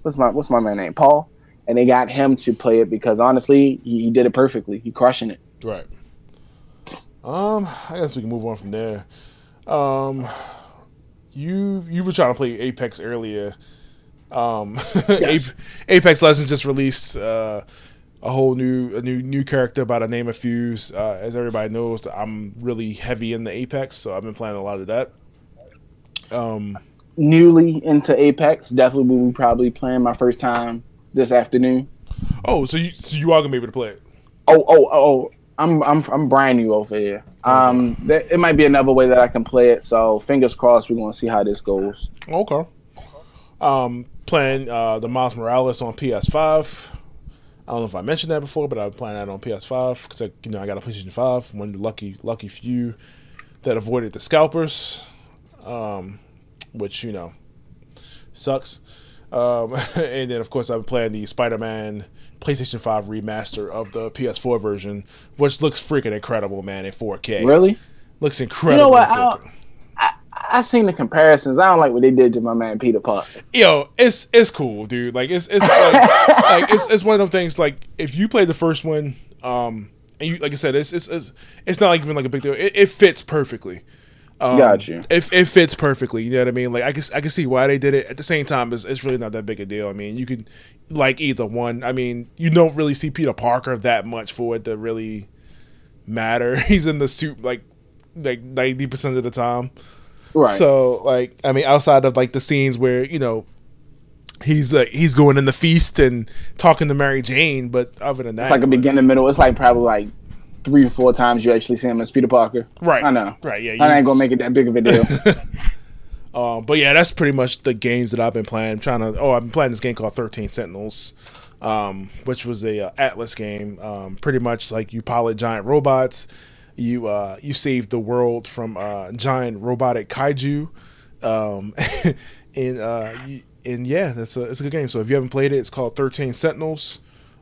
what's my what's my man name, Paul, and they got him to play it because honestly, he, he did it perfectly. He crushing it.
Right. Um, I guess we can move on from there. Um, you you were trying to play Apex earlier. Um,
Yes.
Apex Legends just released uh, a whole new a new new character by the name of Fuse. Uh, as everybody knows, I'm really heavy in the Apex, so I've been playing a lot of that. Um,
Newly into Apex, definitely will be probably playing my first time this afternoon.
oh, so you so you are gonna be able to play it?
Oh, oh, oh! I'm I'm I'm brand new over here. Um, there, it might be another way that I can play it. So fingers crossed, we're gonna see how this goes.
Okay. Um, playing uh, the Miles Morales on PS5. I don't know if I mentioned that before, but I'm playing that on PS5 because I, you know I got a PlayStation 5. One of the lucky lucky few that avoided the scalpers, um, which you know sucks. Um, and then of course I'm playing the Spider-Man PlayStation 5 remaster of the PS4 version, which looks freaking incredible, man, in 4K.
Really?
Looks incredible.
You know what?
in
I don't-
4K.
I seen the comparisons. I don't like what they did to my man Peter Parker.
yo, it's it's cool, dude. Like it's it's like, like it's it's one of them things. Like if you play the first one, um, and you like I said, it's it's it's, it's not like even like a big deal. It, it fits perfectly. Um,
Got you.
It, it fits perfectly. You know what I mean? Like I can I can see why they did it. At the same time, it's, it's really not that big a deal. I mean, you can like either one. I mean, you don't really see Peter Parker that much for it to really matter. He's in the suit like like ninety percent of the time.
Right.
So like I mean outside of like the scenes where, you know, he's like he's going in the feast and talking to Mary Jane, but other than that
it's like a beginning, middle. It's like probably like three or four times you actually see him as Peter Parker.
Right.
I know.
Right, yeah.
I ain't gonna make it that big of a deal.
Um, but yeah, that's pretty much the games that I've been playing. I'm trying to oh, I've been playing this game called 13 Sentinels. Um, which was a uh, Atlus game. Um, pretty much like you pilot giant robots, you uh, you save the world from uh, giant robotic kaiju, um, and uh, y- and yeah, that's a it's a good game. So if you haven't played it, it's called 13 Sentinels.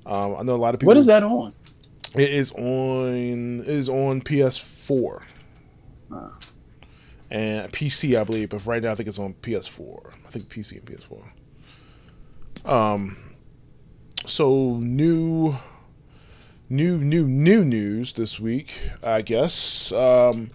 Um, I know a lot of people.
what is that on?
It is on it is on PS4 and PC, I believe. But right now, I think it's on PS4. I think PC and PS4. Um. So new, new, new, new news this week, I guess. Um,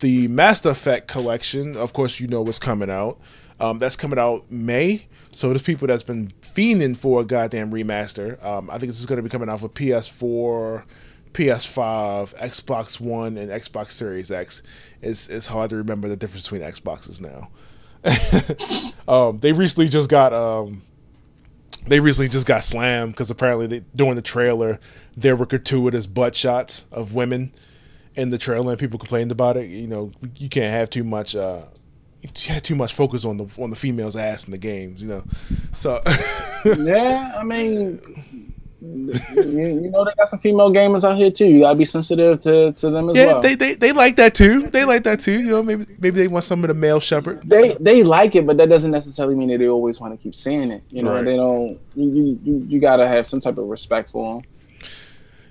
the Mass Effect collection, of course, you know what's coming out. Um, that's coming out May. So there's people that's been fiending for a goddamn remaster. Um, I think this is going to be coming out for PS4, PS5, Xbox One, and Xbox Series X. It's it's hard to remember the difference between Xboxes now. um, they recently just got um, they recently just got slammed because apparently they, during the trailer there were gratuitous butt shots of women in the trailer and people complained about it. You know, you can't have too much uh you have too much focus on the on the female's ass in the games, you know. So
yeah, I mean, you, you know they got some female gamers out here too. You gotta be sensitive to, to them as
yeah,
well.
Yeah, they, they they like that too. They like that too. You know, maybe maybe they want some of the male Shepard.
they they like it, but that doesn't necessarily mean that they always want to keep saying it. You know,
Right.
they don't. You, you you you gotta have some type of respect for them.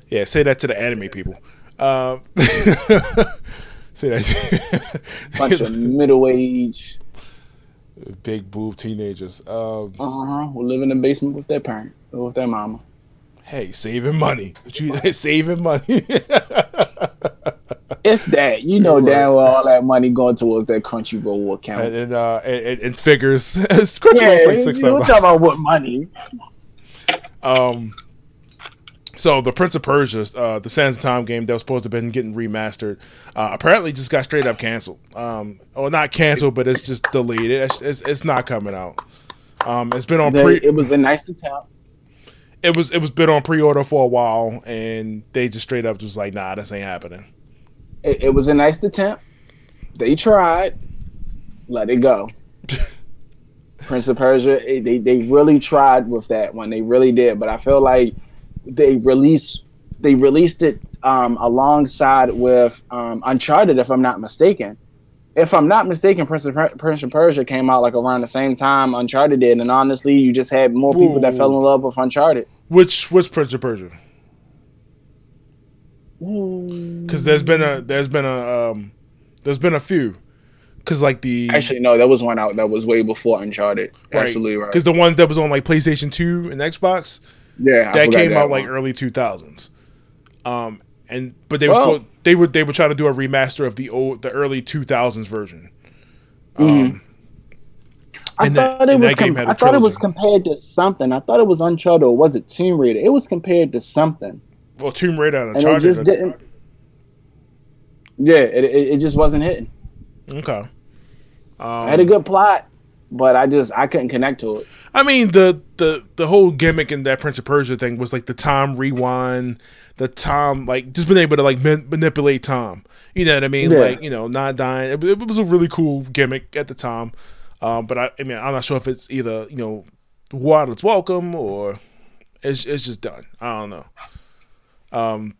Yeah, say that to the anime people. Um, say that.
Bunch of middle age,
big boob teenagers. Um,
uh huh, who live in the basement with their parent or with their mama.
hey, saving money. You saving money?
If that, you know
Right.
damn well all that money going towards that country Crunchyroll account.
and and, uh, and, and- figures. Crunchyroll's
yeah,
like six
you
seven.
talking about what money?
Um. So the Prince of Persia, uh, the Sands of Time game that was supposed to have been getting remastered, uh, apparently just got straight up canceled. Um, or not canceled, but it's just deleted. It's, it's, it's not coming out. Um, it's been on
They-
pre.
it was a nice attempt.
It was it was been on pre order for a while, and they just straight up was like, nah, this ain't happening.
It, it was a nice attempt. They tried. Let it go. Prince of Persia, it- they they really tried with that one. They really did. But I feel like they released they released it um, alongside with um, Uncharted, if I'm not mistaken. If I'm not mistaken, Prince of, Per- Prince of Persia came out like around the same time Uncharted did, and honestly, you just had more people that fell in love with Uncharted.
Which which Prince of Persia? Because there's been a there's been a um, there's been a few. Because like the
Actually, no, that was one out that was way before Uncharted. Actually, right?
Because the ones that was on like PlayStation Two and Xbox
yeah,
that
forgot
came out like early two thousands. Um, and but they was
Well-
supposed- they would they were trying to do a remaster of the old the early two thousands version. Um,
Mm-hmm. I
and that-
thought it was.
that
Com-
had a
I thought it was compared to something. I thought it was Uncharted or was it Tomb Raider? It was compared to something,
well, Tomb Raider and Uncharted.
and it just didn't. Yeah, it, it, it just wasn't hitting.
Okay.
I had a
Um,
good plot, but I just I couldn't connect to it.
I mean the the the whole gimmick in that Prince of Persia thing was like the time rewind, the time like just being able to like man- manipulate time. You know what I mean?
Yeah.
Like you know, not dying. It, it was a really cool gimmick at the time. Um, but I, I mean, I'm not sure if it's either you know, wild it's welcome or it's it's just done. I don't know. Um,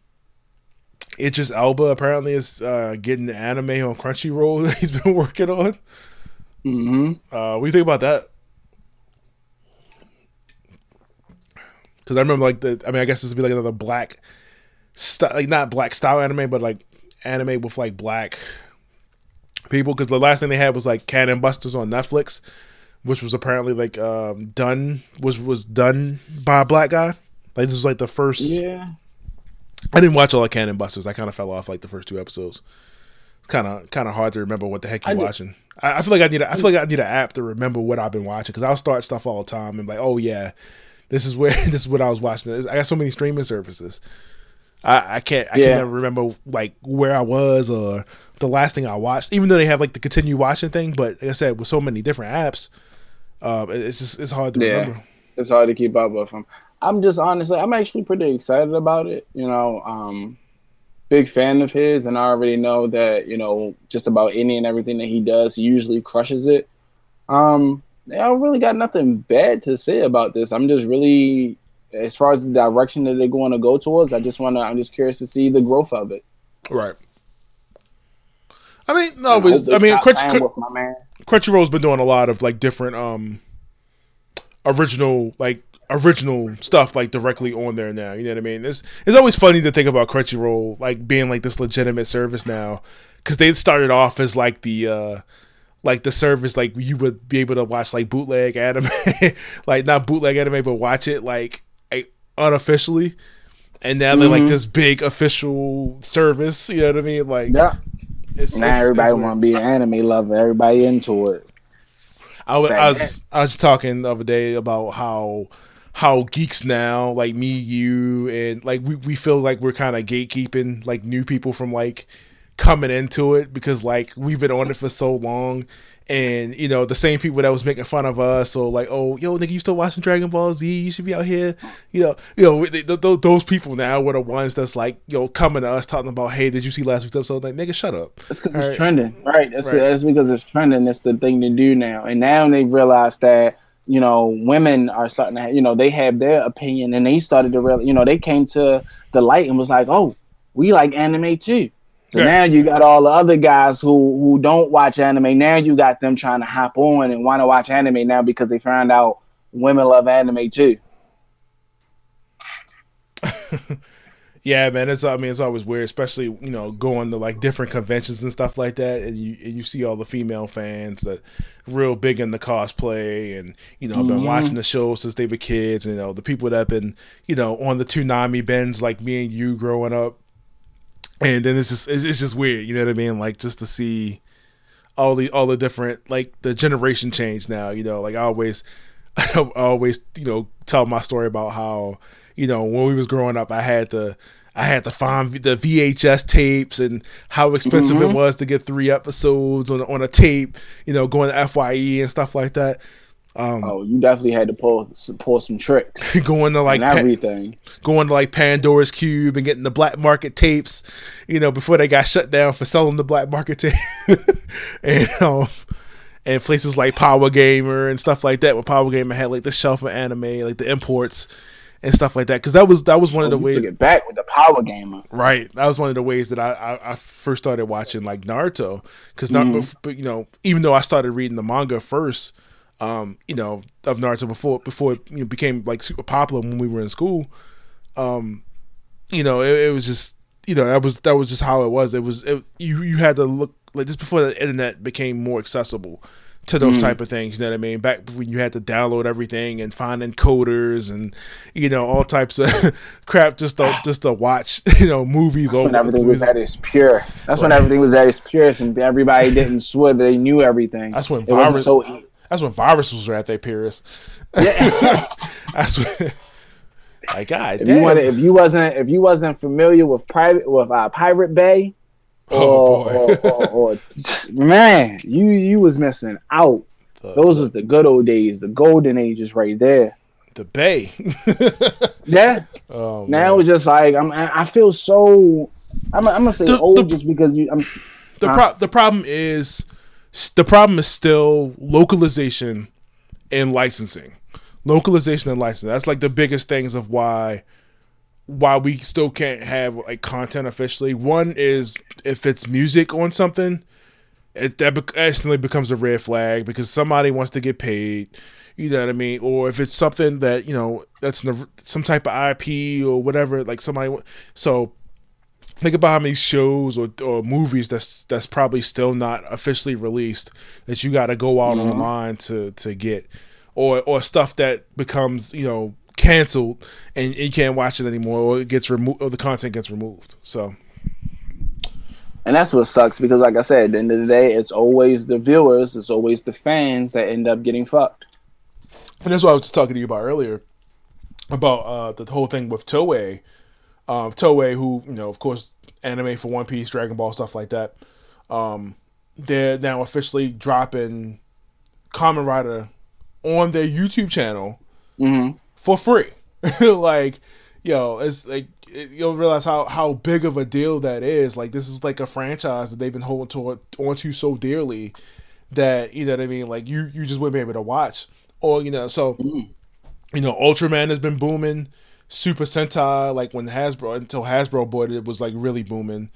it's just Alba apparently is uh, getting the anime on Crunchyroll that he's been working on.
Hmm
Uh, what do you think about that? Because I remember like the, I mean, I guess this would be like another black, st- like not black style anime, but like anime with like black people. Because the last thing they had was like Cannon Busters on Netflix, which was apparently like um, done was was done by a black guy. Like this was like the first.
Yeah,
I didn't watch all of Cannon Busters. I kind of fell off like the first two episodes. It's kind of kind of hard to remember what the heck you're
did-
watching. I, I feel like I need a, I feel like I need an app to remember what I've been watching because I'll start stuff all the time and be like, oh yeah, this is where this is what I was watching. I got so many streaming services. I, I can't I
Yeah.
can never remember like where I was or the last thing I watched. Even though they have like the continue watching thing, but like I said, with so many different apps, um, it's just it's hard to
Yeah.
remember.
it's hard to keep up with them. I'm just honestly, I'm actually pretty excited about it. You know, um, big fan of his, and I already know that you know just about any and everything that he does, he usually crushes it. Um, I really got nothing bad to say about this. I'm just really, as far as the direction that they're going to go towards, I just want to. I'm just curious to see the growth of it.
Right. I mean, no, was, I mean,
stop
Crunch,
playing
Crunch,
with my man.
Crunchyroll's been doing a lot of like different um original like original stuff like directly on there now. You know what I mean? It's it's always funny to think about Crunchyroll like being like this legitimate service now because they started off as like the uh like the service like you would be able to watch like bootleg anime like not bootleg anime but watch it like unofficially and now they're like
Mhm.
this big official service you know what i mean like
Yeah.
it's,
Now
it's-
everybody want to be an anime lover. Everybody into it.
I was I was talking the other day about how how geeks now like me you and like we, we feel like we're kind of gatekeeping like new people from like coming into it because like we've been on it for so long and you know the same people that was making fun of us or like oh yo nigga you still watching Dragon Ball Z you should be out here you know you know th- th- th- those people now were the ones that's like you know coming to us talking about hey did you see last week's episode like nigga shut up
It's because it's
right.
trending, right? That's
Right.
that's because it's trending. It's the thing to do now, and now they realize that you know women are starting to, have, you know, they have their opinion, and they started to really, you know, they came to the light and was like, oh, we like anime too. So
Yeah.
now you got all the other guys who who don't watch anime. Now you got them trying to hop on and want to watch anime now because they found out women love anime too.
Yeah, man. It's I mean it's always weird, especially you know going to like different conventions and stuff like that, and you and you see all the female fans that real big in the cosplay, and you know been
Mhm.
watching the show since they were kids, and you know the people that have been you know on the Toonami bends like me and you growing up, and then it's just it's, it's just weird, you know what I mean? Like just to see all the all the different like the generation change now, you know. Like I always I always you know tell my story about how you know when we was growing up, I had to I had to find the VHS tapes and how expensive mm-hmm. it was to get three episodes on on a tape. You know, going to Fye and stuff like that.
Um, oh, you definitely had to pull pull some tricks.
going to like
everything.
going to like Pandora's Cube and getting the black market tapes. You know, before they got shut down for selling the black market tape. and um, and places like Power Gamer and stuff like that. Where Power Gamer had like the shelf of anime, like the imports and stuff like that. Because that was that was one oh, of the ways.
Get back with the Power Gamer.
Right, that was one of the ways that I I, I first started watching like Naruto. Because mm. but you know, even though I started reading the manga first, um, you know, of Naruto before before it you know, became like super popular when we were in school. Um, you know, it, it was just you know that was that was just how it was. It was it, you you had to look like just before the internet became more accessible to those mm. type of things. You know what I mean? Back when you had to download everything and find encoders and you know all types of crap just to just to watch you know movies.
That's when everything was at its pure. That's right. when everything was at its purest, and everybody didn't swear they knew everything.
That's when virus. So, that's when viruses were at their purest. Yeah. that's when. My God,
if damn. you wanted, if you wasn't if you wasn't familiar with private with uh, Pirate Bay, Oh, or, or, or, man, you you was missing out. The, Those the, was the good old days, the golden ages, right there.
The Bay.
yeah. Oh, now man. it's just like I'm. I feel so. I'm. I'm gonna say the, old just because you. I'm.
The pro- the problem is the problem is still localization and licensing. Localization and licensing. That's like the biggest things of why why we still can't have like content officially. One is if it's music on something, it that be- instantly becomes a red flag because somebody wants to get paid. You know what I mean? Or if it's something that you know that's some type of IP or whatever, like somebody. So think about how many shows or, or movies that's that's probably still not officially released that you got to go out mm-hmm. online to to get, or or stuff that becomes you know canceled and you can't watch it anymore or it gets removed or the content gets removed. So
and that's what sucks because like I said, at the end of the day, it's always the viewers, it's always the fans that end up getting fucked.
And that's what I was just talking to you about earlier about uh, the whole thing with Toei. Um, Toei, who, you know, of course, anime for One Piece, Dragon Ball, stuff like that. Um, they're now officially dropping Kamen Rider on their YouTube channel
mm-hmm
for free. like, yo, it's like you'll realize how how big of a deal that is. Like, this is like a franchise that they've been holding to onto so dearly that you know what I mean. Like, you you just wouldn't be able to watch, or you know, so mm. you know, Ultraman has been booming. Super Sentai, like when Hasbro until Hasbro bought it, it was like really booming.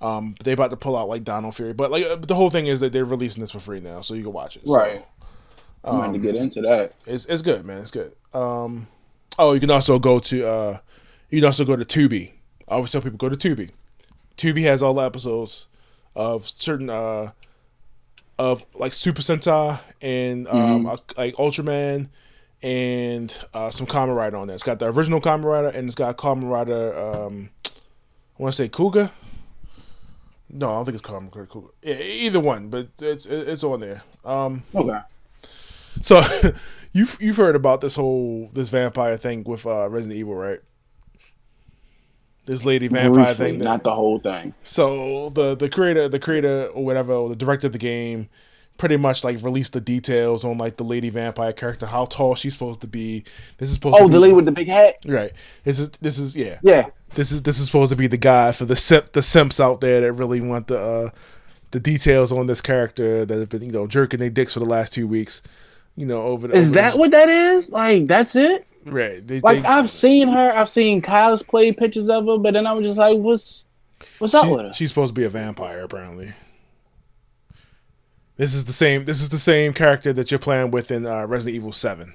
Um, they about to pull out like Donald Fury, but like the whole thing is that they're releasing this for free now, so you can watch it.
Right. I'm um, to get into that.
It's it's good, man. It's good. Um, oh, you can also go to uh, you can also go to Tubi. I always tell people go to Tubi. Tubi has all the episodes of certain uh, of like Super Sentai and um, mm-hmm. like Ultraman and uh, some Kamen Rider on there. It's got the original Kamen Rider and it's got Kamen Rider. Um, I want to say Kuuga. No, I don't think it's Kamen Rider Kuuga. Yeah, either one, but it's it's on there. Um,
okay.
So you've you've heard about this whole this vampire thing with uh, Resident Evil, right? This lady vampire Briefly, thing,
that, not the whole thing.
So the the creator, the creator or whatever, or the director of the game, pretty much like released the details on like the lady vampire character, how tall she's supposed to be. This is supposed.
Oh,
to
the lady with the big hat.
Right. This is this is yeah.
Yeah.
This is this is supposed to be the guy for the simp, the simps out there that really want the uh, the details on this character that have been you know jerking their dicks for the last two weeks you know, over. The,
is
over
that what that is? Like that's it?
Right. They,
like
they,
I've seen her. I've seen cosplay pictures of her, but then I was just like, what's what's up with her?
She's supposed to be a vampire, apparently. This is the same. This is the same character that you're playing with in uh, Resident Evil Seven.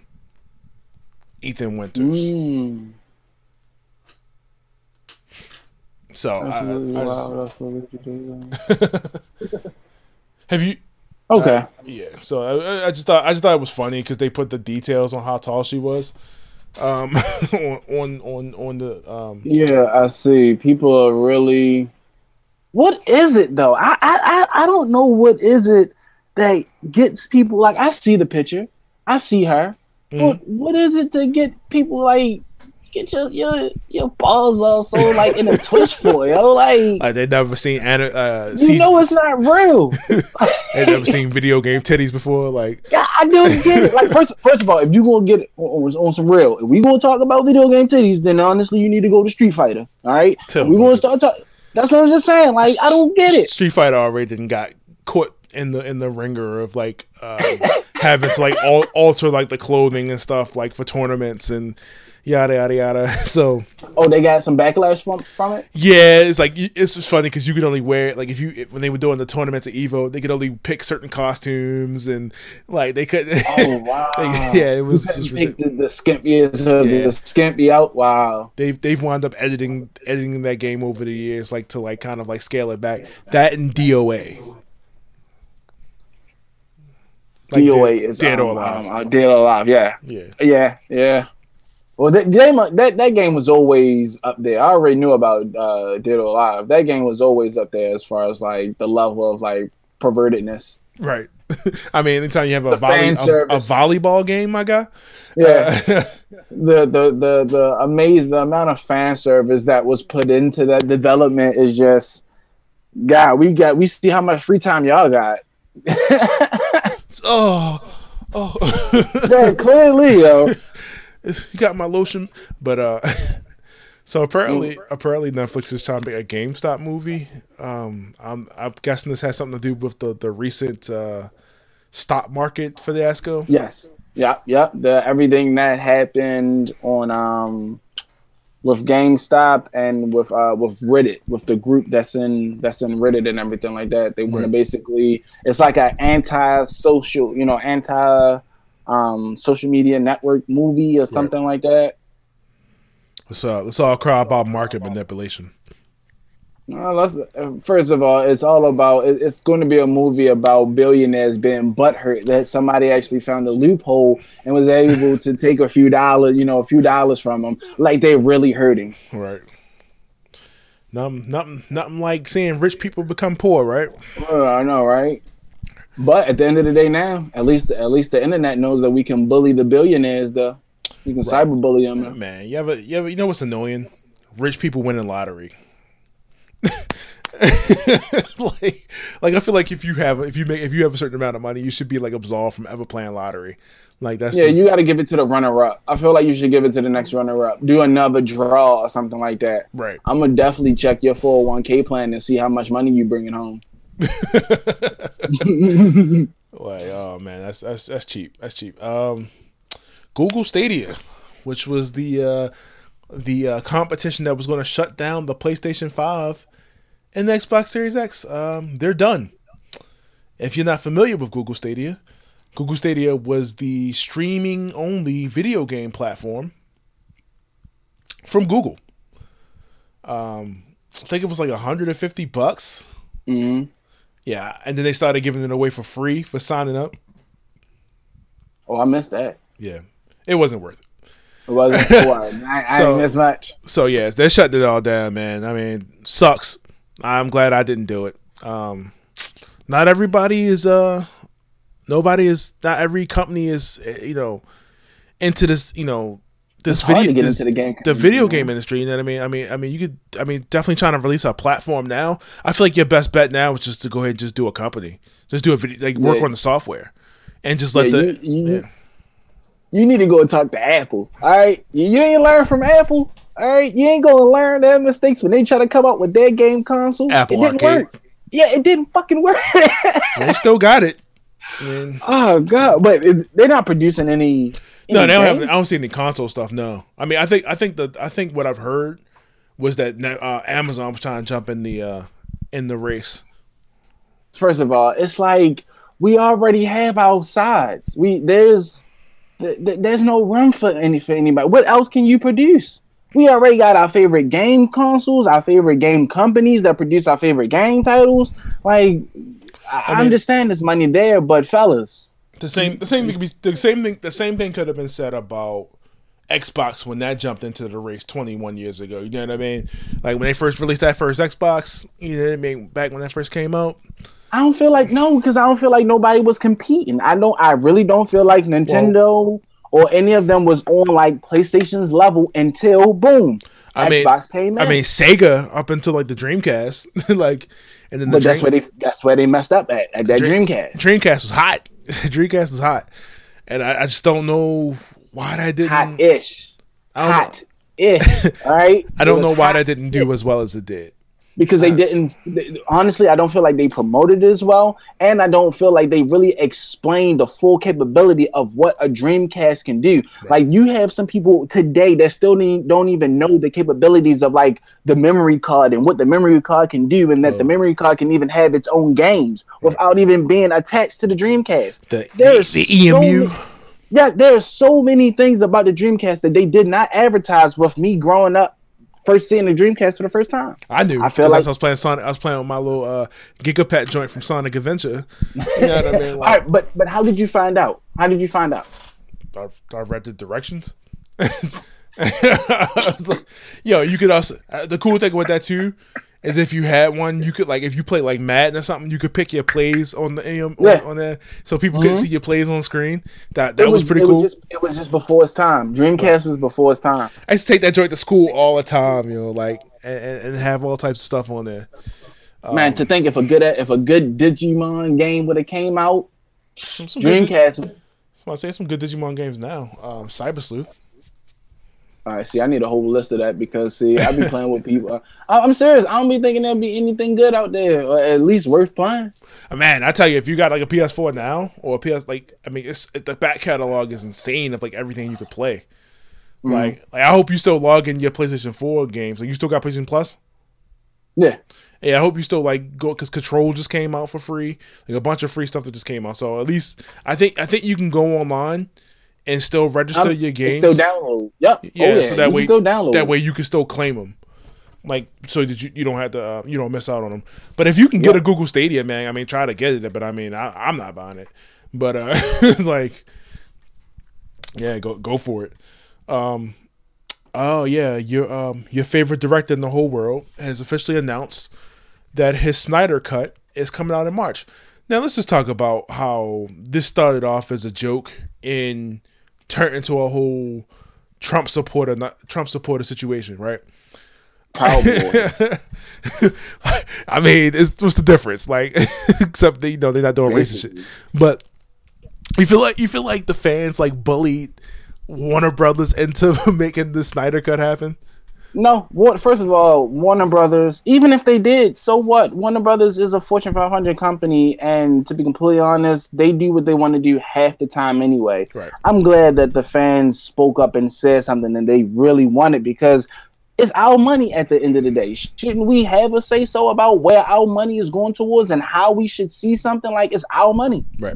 Ethan Winters.
Mm.
So I, I, just... have you
Okay.
Uh, yeah. So I, I, just thought I just thought it was funny because they put the details on how tall she was, um, on on on the. Um,
yeah, I see. People are really. What is it though? I I I don't know what is it that gets people like. I see the picture, I see her, Mm-hmm. What what is it to get people like get your your your balls also like in a twitch for yo like
like they never seen. Uh,
you know it's not real.
they never seen video game titties before. Like
yeah, I don't get it. Like first first of all, if you gonna get it on, on, some real, if we gonna talk about video game titties, then honestly you need to go to Street Fighter. All right, we gonna start talking. That's what I'm just saying. Like I don't get it.
Street Fighter already didn't got caught in the in the ringer of like um, having to like al- alter like the clothing and stuff like for tournaments and yada yada yada. So
oh, they got some backlash from from it.
Yeah, it's like it's just funny because you could only wear it like if you if, when they were doing the tournaments at Evo, they could only pick certain costumes and like they could.
Oh wow!
they, yeah, it was just pick
the, the skimpiest of yeah. the skimpy out. Wow.
They've they've wound up editing editing that game over the years, like to like kind of like scale it back. That and DOA.
Like DOA is dead um, or alive. Um, uh, dead or alive. Yeah.
Yeah.
Yeah. Yeah. Well, that game that that game was always up there. I already knew about uh, Dead or Alive. That game was always up there as far as like the level of like pervertedness.
Right. I mean, anytime you have a, volley, a, a, volleyball game, my guy.
Yeah. Uh, the, the the the amazing the amount of fan service that was put into that development is just, God, we got we see how much free time y'all got.
oh, oh.
yeah, clearly, yo.
You got my lotion. But uh so apparently apparently Netflix is trying to make a GameStop movie. Um I'm I'm guessing this has something to do with the the recent uh stock market for the ASCO.
Yes. Yeah, yeah. The everything that happened on um with GameStop and with uh with Reddit, with the group that's in that's in Reddit and everything like that. They want to basically it's like an anti-social, you know, anti um, social media network movie or something right. like that.
Let's uh, let's all cry about market manipulation.
Well, let's, first of all, it's all about. It's going to be a movie about billionaires being butthurt that somebody actually found a loophole and was able to take a few dollars, you know, a few dollars from them, like they're really hurting.
Right. Nothing, nothing, nothing like seeing rich people become poor, right?
I know, right? But at the end of the day, now at least at least the internet knows that we can bully the billionaires. Though we can right. cyberbully them.
Man, you ever you ever you know what's annoying? Rich people winning lottery. like, like I feel like if you have if you make if you have a certain amount of money, you should be like absolved from ever playing lottery. Like that's
yeah, just, you got to give it to the runner up. I feel like you should give it to the next runner up. Do another draw or something like that.
Right.
I'm gonna definitely check your 401k plan and see how much money you bringing home.
Oh man, that's that's that's cheap. That's cheap. Um, Google Stadia, which was the uh, the uh, competition that was going to shut down the PlayStation Five and the Xbox Series X. Um, they're done. If you're not familiar with Google Stadia, Google Stadia was the streaming only video game platform from Google. Um, I think it was like 150 bucks.
Mm-hmm.
Yeah, and then they started giving it away for free for signing up.
Oh, I missed that.
Yeah, it wasn't worth it.
It wasn't. I, I so, didn't miss much.
So yeah, they shut it all down, man. I mean, sucks. I'm glad I didn't do it. Um, not everybody is. Uh, nobody is. Not every company is. Eh, you know, into this. You know, this
it's
video
this, the, game
the video game industry. You know what I mean? I mean, I mean, you could. I mean, definitely trying to release a platform now. I feel like your best bet now is just to go ahead and just do a company, just do a video, like work yeah. on the software, and just let yeah, the.
You, you, yeah. you, need to go and talk to Apple. All right, you, you ain't learn from Apple. All right, you ain't gonna learn their mistakes when they try to come up with their game console.
Apple
it didn't
Arcade.
work. Yeah, it didn't fucking work.
they still got it. I mean,
oh god, but it, they're not producing any
no, they don't have. I don't see any console stuff. No, I mean, I think I think the I think what I've heard was that uh, Amazon was trying to jump in the uh, in the race.
First of all, it's like we already have our sides. We there's th- th- there's no room for any for anybody. What else can you produce? We already got our favorite game consoles, our favorite game companies that produce our favorite game titles. Like, I, I mean, understand there's money there, but fellas,
the same, the same thing. Be, the same thing. The same thing could have been said about Xbox when that jumped into the race 21 years ago. You know what I mean? Like when they first released that first Xbox. You know what I mean? Back when that first came out.
I don't feel like no, because I don't feel like nobody was competing. I don't. I really don't feel like Nintendo well, or any of them was on like PlayStation's level until boom,
I mean,
Xbox came in.
I mean, Sega up until like the Dreamcast, like, and then the
but that's
Dream-
where they that's where they messed up at at that
Dream-
Dreamcast.
Dreamcast was hot. Dreamcast is hot, and I, I just don't know why that didn't.
Hot ish,
I don't know.
hot ish. All right,
I don't know why that didn't do as well as it did.
Because they didn't they- honestly i don't feel like they promoted it as well. And i don't feel like they really explained the full capability of what a dreamcast can do. Like you have some people today that still need, don't even know the capabilities of like the memory card and what the memory card can do and that the
Oh.
memory card can even have its own games without even being attached to the dreamcast.
The,
There's
the, the
so
EMU.
many- yeah, there's so many things about the Dreamcast that they did not advertise with me growing up, first seeing the Dreamcast for the first time.
I knew.
I feel like-
I was playing Sonic. I was playing with my little uh, Gigapet joint from Sonic Adventure. You know what I mean? Like,
right, but but how did you find out? How did you find out?
I've, I've read the directions. Like, Yo, you could also. Uh, the cool thing with that too is if you had one, you could like if you play like Madden or something, you could pick your plays on the AM
Yeah. Mm-hmm.
on, on there, so people could see your plays on screen. That that
It
was, pretty
it
cool.
Was just, it was just before its time. Dreamcast was before its time.
I used to take that joint to school all the time, you know, like and, and have all types of stuff on there.
Man, to think if a good if a good Digimon game would have came out,
Some, some good,
Dreamcast.
I say some good Digimon games now. Um, Cyber Sleuth.
All right, see, I need a whole list of that because see, I be playing with people. I, I'm serious. I don't be thinking there'll be anything good out there, or at least worth playing.
Uh, Man, I tell you, if you got like a PS4 now or a PS, like I mean, it's the back catalog is insane of like everything you could play. Like, like I hope you still log in your PlayStation 4 games. Like, you still got PlayStation Plus?
Yeah,
Yeah, I hope you still like go because Control just came out for free. Like a bunch of free stuff that just came out. So at least I think I think you can go online and still register
I'm-
your games.
Still download. Yep.
Yeah,
oh, yeah.
so that
you
way
still download.
that way you can still claim them, like so that you, you don't have to uh, you don't miss out on them. But if you can get a Google Stadia, man, I mean, try to get it. But I mean, I, I'm not buying it. But uh, like, yeah, go go for it. Um, oh yeah, your um your favorite director in the whole world has officially announced that his Snyder cut is coming out in March. Now let's just talk about how this started off as a joke and turned into a whole Trump supporter not Trump supporter situation, right?
Proud boy.
I mean, it's, what's the difference? Like, except they, you know they're not doing racist shit. But you feel like you feel like the fans like bullied Warner Brothers into making the Snyder cut happen.
No, what? First of all, Warner Brothers. Even if they did, so what? Warner Brothers is a Fortune 500 company, and to be completely honest, they do what they want to do half the time anyway.
Right.
I'm glad that the fans spoke up and said something that they really wanted because it's our money at the end of the day. Shouldn't we have a say so about where our money is going towards and how we should see something like it's our money?
Right.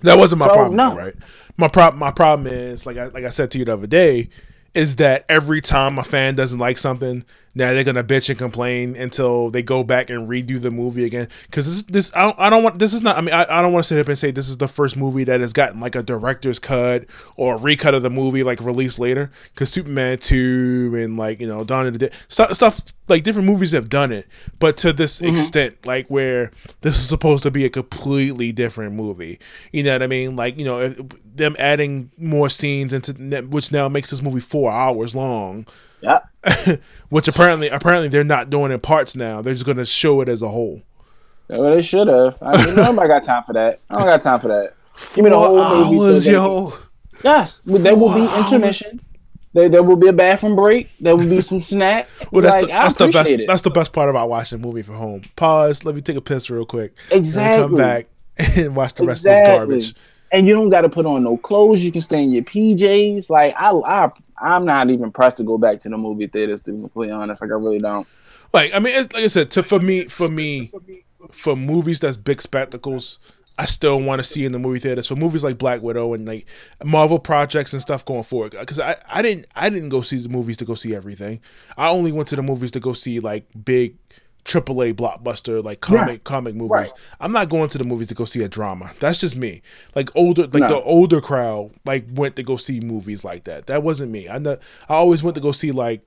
That wasn't my
So,
problem,
no.
though, right? My problem, my problem is like I like I said to you the other day, is that every time a fan doesn't like something, now they're gonna bitch and complain until they go back and redo the movie again. Because this, this I don't, I don't want this is not. I mean, I, I don't want to sit up and say this is the first movie that has gotten like a director's cut or a recut of the movie like released later. Because Superman two and like you know Dawn of the Dead stuff, stuff like different movies have done it, but to this mm-hmm. extent, like where this is supposed to be a completely different movie. You know what I mean? Like you know if, them adding more scenes into which now makes this movie four hours long
Yeah.
which apparently apparently they're not doing in parts now. They're just going to show it as a whole.
Well, they should have. I mean, nobody got time for that. I don't got time for that. Give me the
Four
whole
hours,
so they-
yo.
Yes, there will be
Four
intermission. There, there will be a bathroom break. There will be some snack.
Well, that's
like,
the that's the best
it.
that's the best part about watching a movie from home. Pause. Let me take a piss real quick. And
Exactly.
come back and watch the rest
Exactly.
of this garbage.
And you don't got to put on no clothes. You can stay in your PJs. Like I, I, I'm not even pressed to go back to the movie theaters. To be completely honest, like I really don't.
Like I mean, it's, like I said, to for me, for me, for movies that's big spectacles, I still want to see in the movie theaters. For movies like Black Widow and like Marvel projects and stuff going forward, because I, I didn't I didn't go see the movies to go see everything. I only went to the movies to go see like big AAA blockbuster like comic
Right.
comic movies.
Right.
I'm not going to the movies to go see a drama. That's just me. Like older like
No.
the older crowd like went to go see movies like that. That wasn't me. I know, I always went to go see like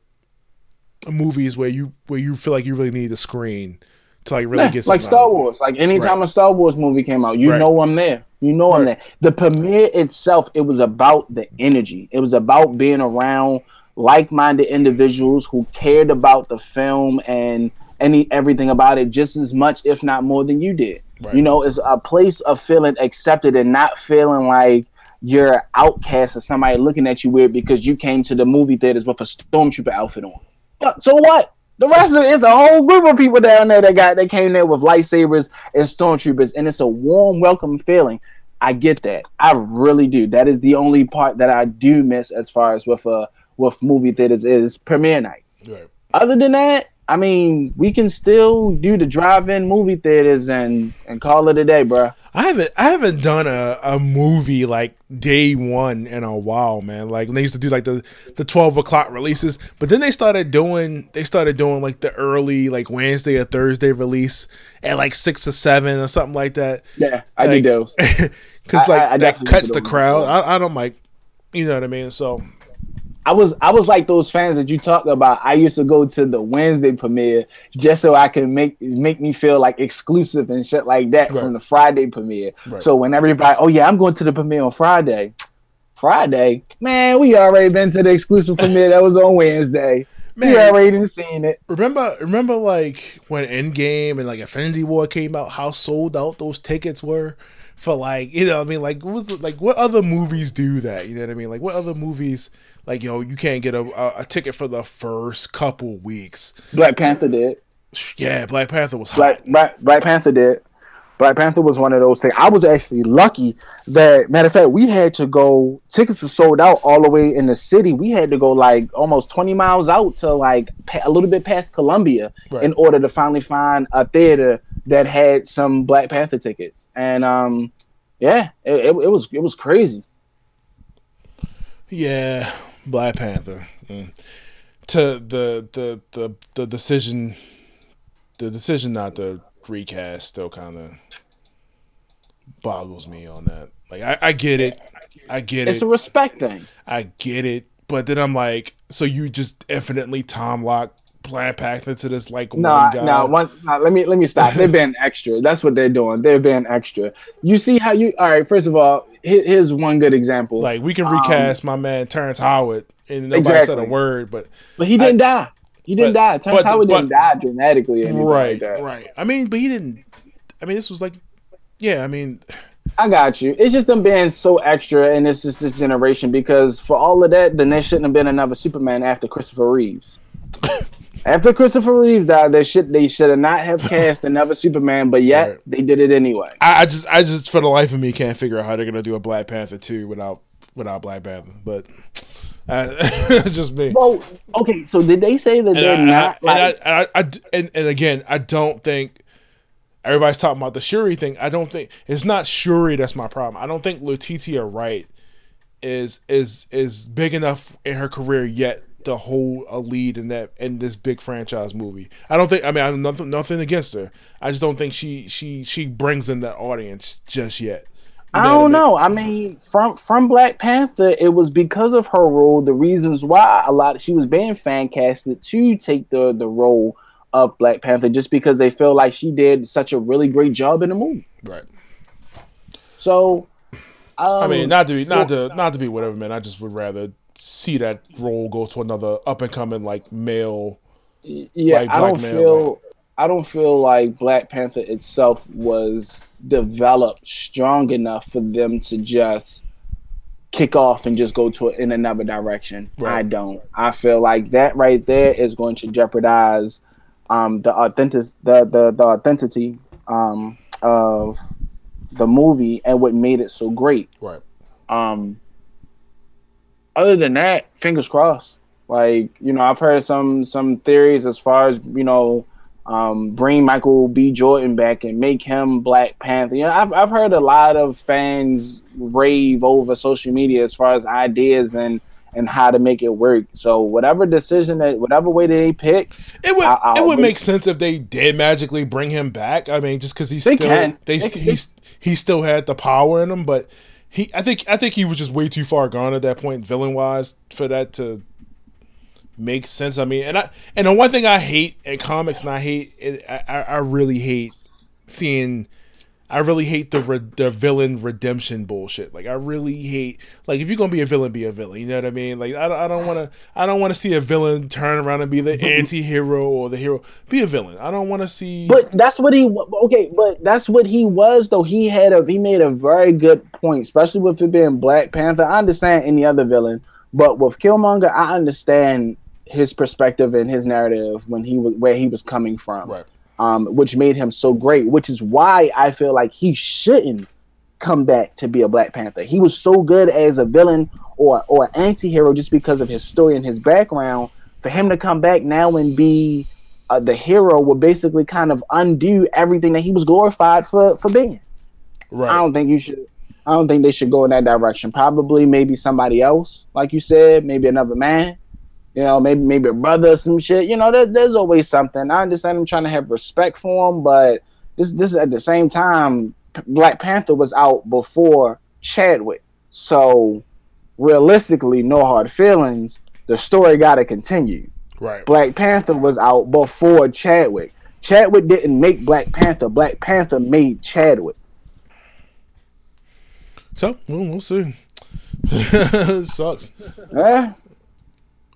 movies where you where you feel like you really need a screen to like really
Yeah,
get
like Star
out.
Wars. Like anytime
Right.
a Star Wars movie came out, you
Right.
know I'm there. You know right. that the premiere itself, it was about the energy. It was about being around like-minded individuals who cared about the film and any everything about it just as much, if not more, than you did. Right. You know, it's a place of feeling accepted and not feeling like you're outcast or somebody looking at you weird because you came to the movie theaters with a stormtrooper outfit on. But So what? The rest of it is a whole group of people down there that got that came there with lightsabers and stormtroopers, and it's a warm, welcome feeling. I get that. I really do. That is the only part that I do miss as far as with a with movie theaters is premiere night. Right. Other than that, I mean, we can still do the drive-in movie theaters and and call it a day, bro.
I haven't I haven't done a, a movie like day one in a while, man. Like when they used to do like the the twelve o'clock releases, but then they started doing they started doing like the early like Wednesday or Thursday release at like six or seven or something like that.
Yeah, I like, do those
because like I, I that cuts the crowd. I, I don't like, you know what I mean. So
I was I was like those fans that you talked about. I used to go to the Wednesday premiere just so I could make make me feel like exclusive and shit like that right. from the Friday premiere. Right. So when everybody, oh yeah, I'm going to the premiere on Friday. Friday, man, we already been to the exclusive premiere that was on Wednesday. Man, we already seen it.
Remember, remember, like when Endgame and like Infinity War came out, how sold out those tickets were for like you know, I mean, like what was like what other movies do that? You know what I mean? Like what other movies? like yo, you can't get a, a, a ticket for the first couple weeks.
Black Panther did.
Yeah, Black Panther was
Black, Black, Black Panther did. Black Panther was one of those things. I was actually lucky that, matter of fact, we had to go. Tickets were sold out all the way in the city. We had to go like almost twenty miles out to like a little bit past Columbia right. in order to finally find a theater that had some Black Panther tickets. And um, yeah, it, it, it was it was crazy.
Yeah, Black Panther. Mm. To the the the the decision, the decision not to recast still kind of boggles me on that. Like I, I get it, I get
it's
it.
It's a respect thing.
I get it, but then I'm like, so you just infinitely Tom Lock Black Panther to this like
no,
one guy.
No, one. No, let me let me stop. They're being extra. That's what they're doing. They're being extra. You see how you? All right. First of all, here's one good example.
Like we can recast um, my man Terrence Howard and nobody exactly. said a word, but
but he didn't I, die. He didn't but, die. Terrence but, Howard but, didn't die dramatically.
Right,
like
right. I mean, but he didn't. I mean, this was like, yeah. I mean,
I got you. It's just them being so extra, and it's just this generation because for all of that, then there shouldn't have been another Superman after Christopher Reeves. After Christopher Reeves died, they should they should have not have cast another Superman, but yet right. they did it anyway.
I, I, just I just for the life of me can't figure out how they're gonna do a Black Panther two without without Black Panther, but it's just me.
Well, okay. So did they say that and they're I, not?
I, like... and, I, I, and, and again, I don't think everybody's talking about the Shuri thing. I don't think it's not Shuri that's my problem. I don't think Letitia Wright is is is big enough in her career yet to whole a lead in that in this big franchise movie. I don't think. I mean, I nothing nothing against her. I just don't think she she she brings in that audience just yet.
I don't know. I mean, from from Black Panther, it was because of her role. The reasons why a lot she was being fan casted to take the the role of Black Panther, just because they feel like she did such a really great job in the movie.
Right.
So,
um, I mean, not to be not to not to be whatever, man. I just would rather see that role go to another up and coming like male.
Yeah, like I don't feel. Man. I don't feel like Black Panther itself was developed strong enough for them to just kick off and just go to it in another direction. Right. I don't. I feel like that right there is going to jeopardize um, the authentic the the, the authenticity um, of the movie and what made it so great.
Right.
Um. Other than that, fingers crossed. Like you know, I've heard some some theories as far as you know um, bring Michael B. Jordan back and make him Black Panther. You know, I've I've heard a lot of fans rave over social media as far as ideas and and how to make it work. So whatever decision that whatever way that they pick,
it would I, it would make sense if they did magically bring him back. I mean, just because he's they still can. they, they he's he still had the power in him, but he I think I think he was just way too far gone at that point, villain wise, for that to make sense. I mean, and I and the one thing I hate in comics, and I hate, I, I really hate seeing I really hate the re- the villain redemption bullshit. Like I really hate like if you're gonna be a villain, be a villain. You know what I mean? Like I, I don't want to I don't want to see a villain turn around and be the anti-hero or the hero. Be a villain. I don't want to see.
But that's what he okay. But that's what he was though. He had a he made a very good point, especially with it being Black Panther. I understand any other villain, but with Killmonger, I understand his perspective and his narrative when he was where he was coming from.
Right
um, which made him so great, which is why I feel like he shouldn't come back to be a Black Panther. He was so good as a villain or or anti-hero just because of his story and his background. For him to come back now and be uh, the hero would basically kind of undo everything that he was glorified for for being. Right. I don't think you should. I don't think they should go in that direction. Probably maybe somebody else, like you said, maybe another man you know, maybe maybe a brother or some shit. You know, there, there's always something. I understand I'm trying to have respect for him, but this this at the same time, Black Panther was out before Chadwick, so realistically, no hard feelings. The story got to continue.
Right.
Black Panther was out before Chadwick. Chadwick didn't make Black Panther. Black Panther made Chadwick.
So well, we'll see. sucks.
Yeah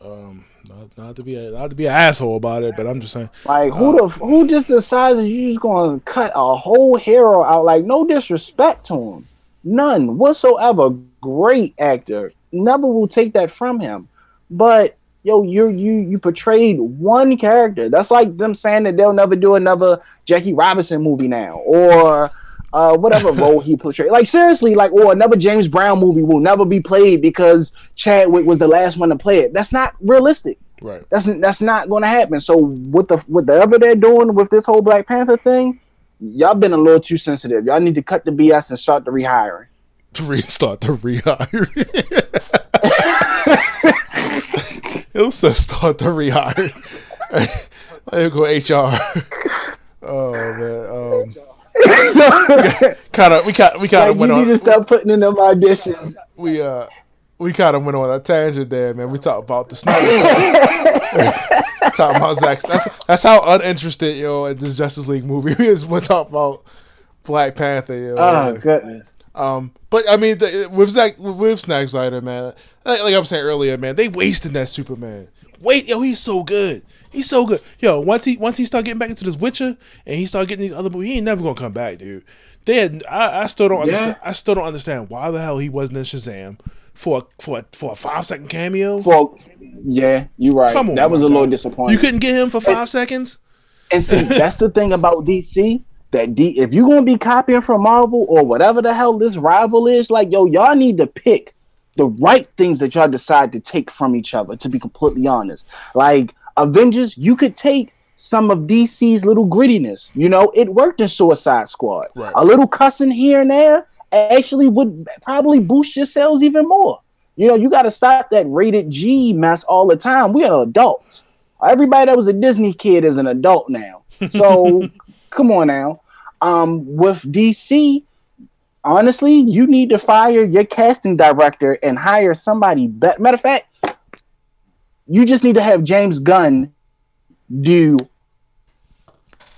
um, not, not to be a, not to be an asshole about it, but I'm just saying.
Like who uh, the who just decides you just gonna cut a whole hero out? Like no disrespect to him, none whatsoever. Great actor, never will take that from him. But yo, you you you portrayed one character. That's like them saying that they'll never do another Jackie Robinson movie now, or uh, whatever role he portrayed. Like seriously, like or another James Brown movie will never be played because Chadwick was the last one to play it. That's not realistic.
Right.
That's that's not going to happen. So with the with whatever they're doing with this whole Black Panther thing, y'all been a little too sensitive. Y'all need to cut the BS and start the rehiring.
To restart the rehiring. It'll say start the rehiring. Let go HR. Oh man. Um, kind of we kind we kind of
like
went
you
on.
need to stop putting in them auditions.
We uh we kind of went on a tangent there, man. We talked about the Snyder. talking about Zack. That's that's how uninterested yo in this Justice League movie is. We're talking about Black Panther. Yo,
oh goodness.
Um, but I mean, the, with Zack with Zack Snyder, man, like, like I was saying earlier, man, they wasted that Superman. Wait, yo, he's so good. He's so good. Yo, once he once he start getting back into this Witcher and he start getting these other movies, he ain't never gonna come back, dude. They had I, I still don't yeah. understand I still don't understand why the hell he wasn't in Shazam for for for a five second cameo.
For yeah, you're right. Come on, that was a God. little disappointing.
You couldn't get him for five seconds.
And see, that's the thing about DC. That D, if you're gonna be copying from Marvel or whatever the hell this rival is, like yo, y'all need to pick the right things that y'all decide to take from each other. To be completely honest, like Avengers, you could take some of DC's little grittiness. You know, it worked in Suicide Squad. Right. A little cussing here and there actually would probably boost your sales even more. You know, you got to stop that rated G mess all the time. We are adults. Everybody that was a Disney kid is an adult now. So come on now. Um, with DC, honestly, you need to fire your casting director and hire somebody better. Matter of fact, you just need to have James Gunn do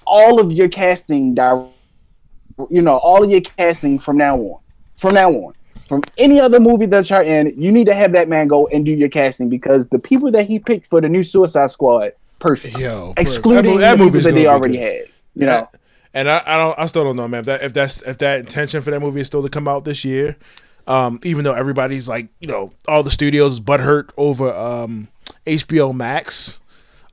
all of your casting, you know, all of your casting from now on. From now on, from any other movie that you're in, you need to have that man go and do your casting because the people that he picked for the new Suicide Squad, perfect. Yo, excluding that, movie, that, that they already had. You know.
And I, I don't, I still don't know, man. If that, if that's, if that intention for that movie is still to come out this year, um, even though everybody's like, you know, all the studios butthurt over um, HBO Max.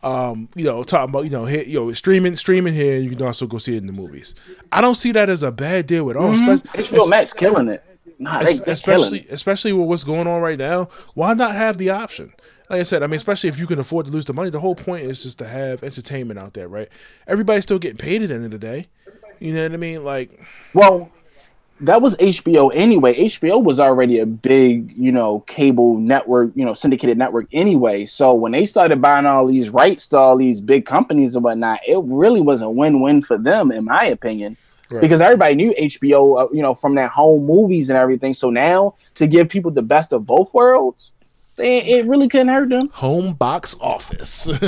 Um, you know, talking about you know, hit, you know, streaming, streaming here. You can also go see it in the movies. I don't see that as a bad deal at all.
Mm-hmm. HBO Max killing it.
Nah, they, especially, especially with what's going on right now. Why not have the option? Like I said, I mean, especially if you can afford to lose the money. The whole point is just to have entertainment out there, right? Everybody's still getting paid at the end of the day. You know what I mean? Like,
well, that was HBO anyway. HBO was already a big, you know, cable network, you know, syndicated network anyway. So when they started buying all these rights to all these big companies and whatnot, it really was a win-win for them, in my opinion, right. because everybody knew HBO, uh, you know, from their home movies and everything. So now to give people the best of both worlds, it, it really couldn't hurt them.
Home box office,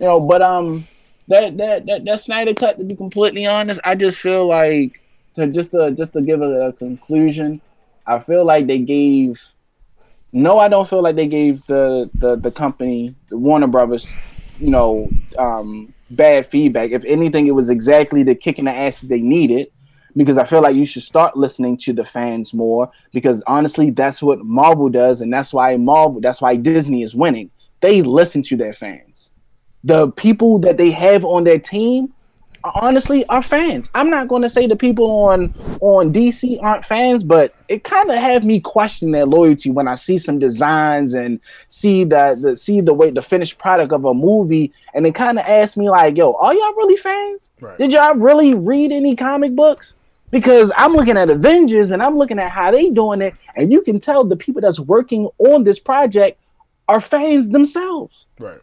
you know. But um, that that that that Snyder cut. To be completely honest, I just feel like to just to just to give a, a conclusion, I feel like they gave. No, I don't feel like they gave the the the company, the Warner Brothers, you know, um, bad feedback. If anything, it was exactly the kick in the ass they needed. Because I feel like you should start listening to the fans more. Because honestly, that's what Marvel does, and that's why Marvel, that's why Disney is winning. They listen to their fans. The people that they have on their team honestly are fans. I'm not going to say the people on on DC aren't fans, but it kind of have me question their loyalty when I see some designs and see the, the see the way the finished product of a movie, and it kind of asks me like, "Yo, are y'all really fans?
Right.
Did y'all really read any comic books?" Because I'm looking at Avengers and I'm looking at how they doing it, and you can tell the people that's working on this project are fans themselves
Right.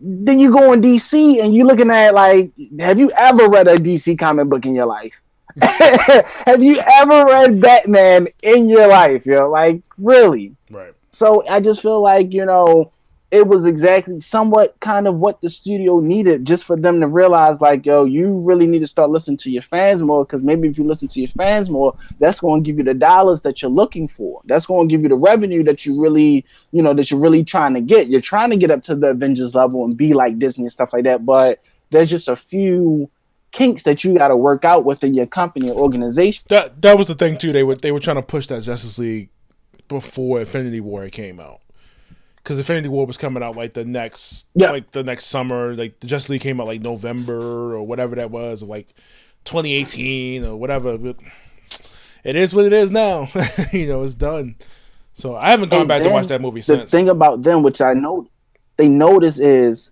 Then you go in DC and you're looking at like, have you ever read a DC comic book in your life? have you ever read Batman in your life? Yo, like really?
Right.
So I just feel like you know it was exactly somewhat kind of what the studio needed just for them to realize like yo you really need to start listening to your fans more because maybe if you listen to your fans more that's going to give you the dollars that you're looking for that's going to give you the revenue that you really you know that you're really trying to get you're trying to get up to the avengers level and be like disney and stuff like that but there's just a few kinks that you got to work out within your company or organization
That that was the thing too. They were they were trying to push that Justice League before Infinity War came out. Because Infinity War was coming out like the next,
Yeah.
like the next summer. Like the Justice League came out like November or whatever that was, or like 2018 or whatever. But it is what it is now. you know, it's done. So I haven't gone
And
back to watch that movie
the
since.
thing about them, which I know they notice, is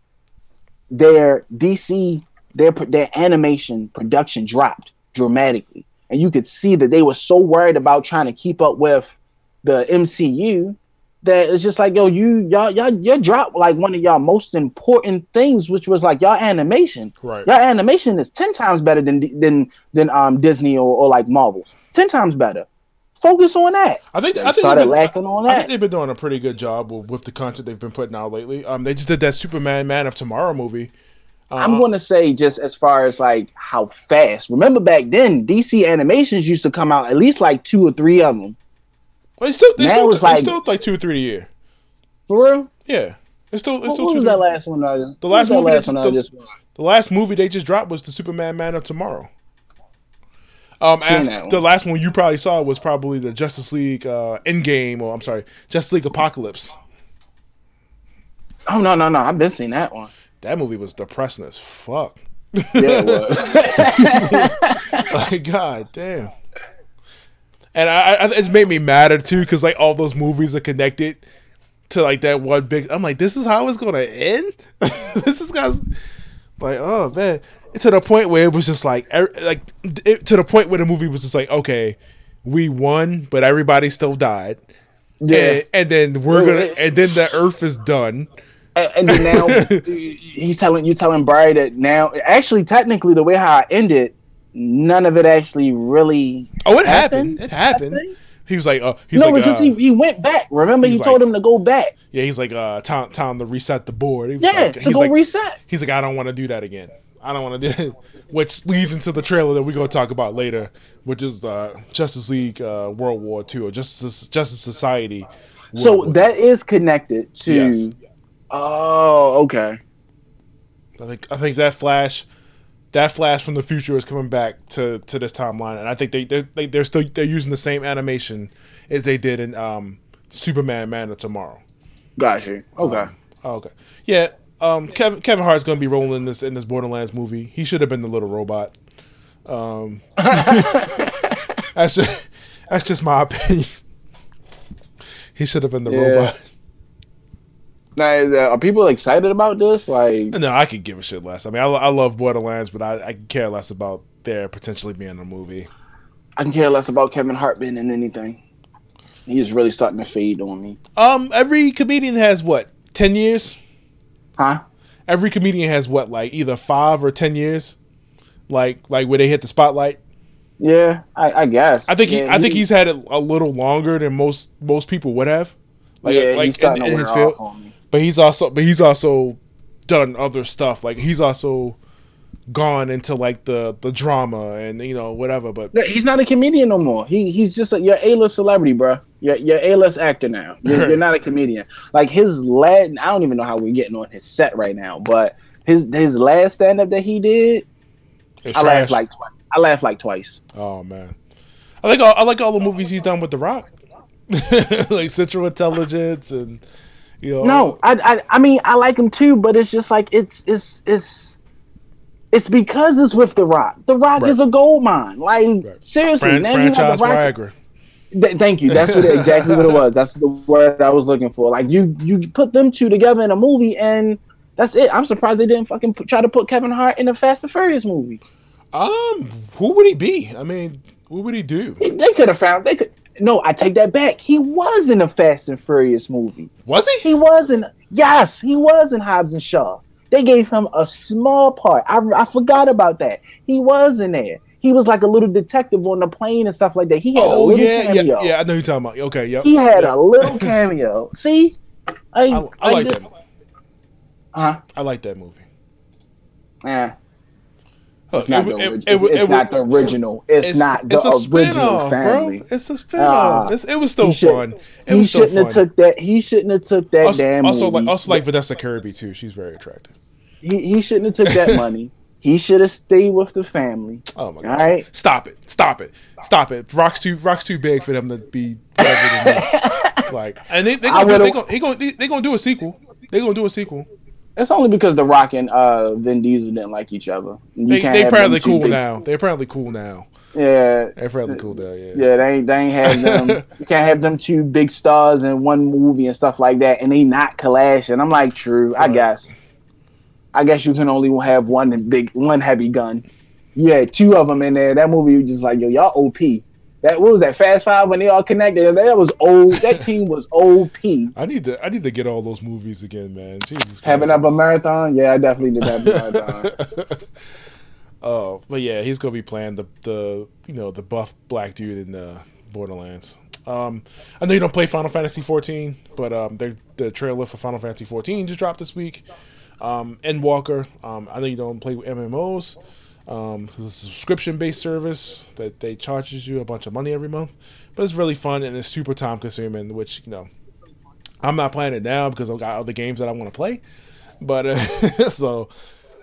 their DC their their animation production dropped dramatically, and you could see that they were so worried about trying to keep up with the MCU that it's just like yo, you y'all y'all you dropped like one of y'all most important things, which was like y'all animation.
Right.
Y'all animation is ten times better than than than um Disney or, or like Marvel's. Ten times better. Focus on that.
I think I think
started
they've been,
lacking on
I think
that.
they've been doing a pretty good job with, with the content they've been putting out lately. Um, they just did that Superman Man of Tomorrow movie.
I'm going to say just as far as like how fast. Remember back then, DC animations used to come out at least like two or three of them.
Well, it's still they still,
it's
they
like-
still like two or three a year.
For real?
Yeah, it's still it's
What,
still
what
two.
was
three-
that last one? I,
The last movie
that last
just-
I
the-
just?
The last movie they just dropped was the Superman Man of Tomorrow. Um, after, the last one you probably saw was probably the Justice League uh, Endgame, or I'm sorry, Justice League Apokolips.
Oh no no no! I've been seeing that one.
That movie was depressing as fuck.
Yeah, it was.
like god damn and I, I it's made me madder too because like all those movies are connected to like that one big i'm like this is how it's gonna end? This is guys like oh man. To the point where it was just like er, like it, to the point where the movie was just like okay we won but everybody still died.
Yeah.
and, and then we're gonna and then the earth is done.
And, and now he's telling you telling Barry that now actually technically the way how I ended, none of it actually really.
oh it happened, it happened
Happened?
he was like uh he's
no,
like
because
uh,
he, he went back. Remember, he told
like-
him to go back.
Yeah, he's like, uh, time, time to reset the board. He was
Yeah,
like,
to
he's
go
like,
reset.
he's like, I don't want to do that again. I don't want to do it. Which leads into the trailer that we're going to talk about later, which is uh, Justice League uh, World War II or Justice Justice Society. World
So
War
that is connected to.
Yes.
Oh, okay.
I think I think that Flash, that Flash from the future is coming back to, to this timeline, and I think they they're, they, they're still they're using the same animation as they did in um, Superman Man of Tomorrow.
Gotcha. Okay.
Oh, okay. Yeah. Um, Kevin Kevin Hart's gonna be rolling in this in this Borderlands movie. He should have been the little robot. Um, that's just that's just my opinion. He should have been the
Yeah.
robot.
Now, uh, are people excited about this? Like,
No, I could give a shit less. I mean, I, I love Borderlands, but I, I care less about there potentially being a movie.
I can care less about Kevin Hart being in anything. He's really starting to fade on me.
Um, every comedian has what ten years.
Huh?
Every comedian has what like either five or ten years, like like where they hit the spotlight.
Yeah, I, I guess.
I think he,
Yeah,
I think he's had it a little longer than most most people would have. Like
yeah,
like
he's starting
in,
to
in his field.
Off on me.
But he's also but he's also done other stuff. Like he's also gone into like the the drama and you know whatever. But
he's not a comedian no more. He he's just a, your A list celebrity, bro. You're you're A list actor now. You're, you're, not a comedian. Like his last, I don't even know how we're getting on his set right now, but his his last stand up that he did, I laughed like twice. I laughed like twice.
Oh man, I like all, I like all the movies he's done with The Rock, like Central Intelligence and you know.
No, I, I I mean I like him too, but it's just like it's it's it's it's because it's with The Rock. The Rock right. is a gold mine. Like right. seriously, Fran- franchise Viagra. Th- thank you. That's what exactly what it was. That's the word I was looking for. Like you, you put them two together in a movie, and that's it. I'm surprised they didn't fucking put, try to put Kevin Hart in a Fast and Furious movie.
Um, who would he be? I mean, what would he do?
They could have found. They could. No, I take that back. He was in a Fast and Furious movie.
Was he?
He was in. Yes, he was in Hobbs and Shaw. They gave him a small part. I, I forgot about that. He was in there. He was like a little detective on the plane and stuff like that. He had oh, a little
yeah,
cameo.
Yeah, yeah, I know you're talking about. Okay, yep.
He had a little cameo. See,
I, I, I like that.
Huh?
I like that movie.
Yeah. It's not, it, the, it, it's, it's not the original. It's, it's not the it's a original family.
Bro. It's a spinoff. Uh, it was still fun. It
he
was
shouldn't have took that. He shouldn't have took that
also,
damn.
Also,
movie.
like also like Vanessa Kirby too. She's very attractive.
He he shouldn't have took that money. He should have stayed with the family.
Oh my god! All right? Stop it! Stop it! Stop it! Rock's too Rock's too big for them to be president. like, and they they gonna, do, they gonna, he gonna they, they gonna do a sequel. They gonna do a sequel.
It's only because The Rock and uh, Vin Diesel didn't like each other.
You they they apparently cool big... now. They're apparently cool now.
Yeah,
they're apparently cool now. Yeah,
yeah. They ain't they ain't have them. you can't have them two big stars in one movie and stuff like that, and they not clashing. I'm like, true, right. I guess. I guess you can only have one big, one heavy gun. Yeah, two of them in there. That movie was just like, yo, y'all OP. That what was that Fast Five when they all connected? That was old. That team was OP.
I need to I need to get all those movies again, man. Jesus Christ.
Having up a marathon? Yeah, I definitely did have a marathon.
Oh, but yeah, he's gonna be playing the the you know the buff black dude in the Borderlands. Um, I know you don't play Final Fantasy 14, but um, the trailer for Final Fantasy 14 just dropped this week. Um, Endwalker, um, I know you don't play with MMOs, um, it's a subscription based service that they charges you a bunch of money every month, but it's really fun and it's super time consuming. Which you know, I'm not playing it now because I've got other games that I want to play. But uh, so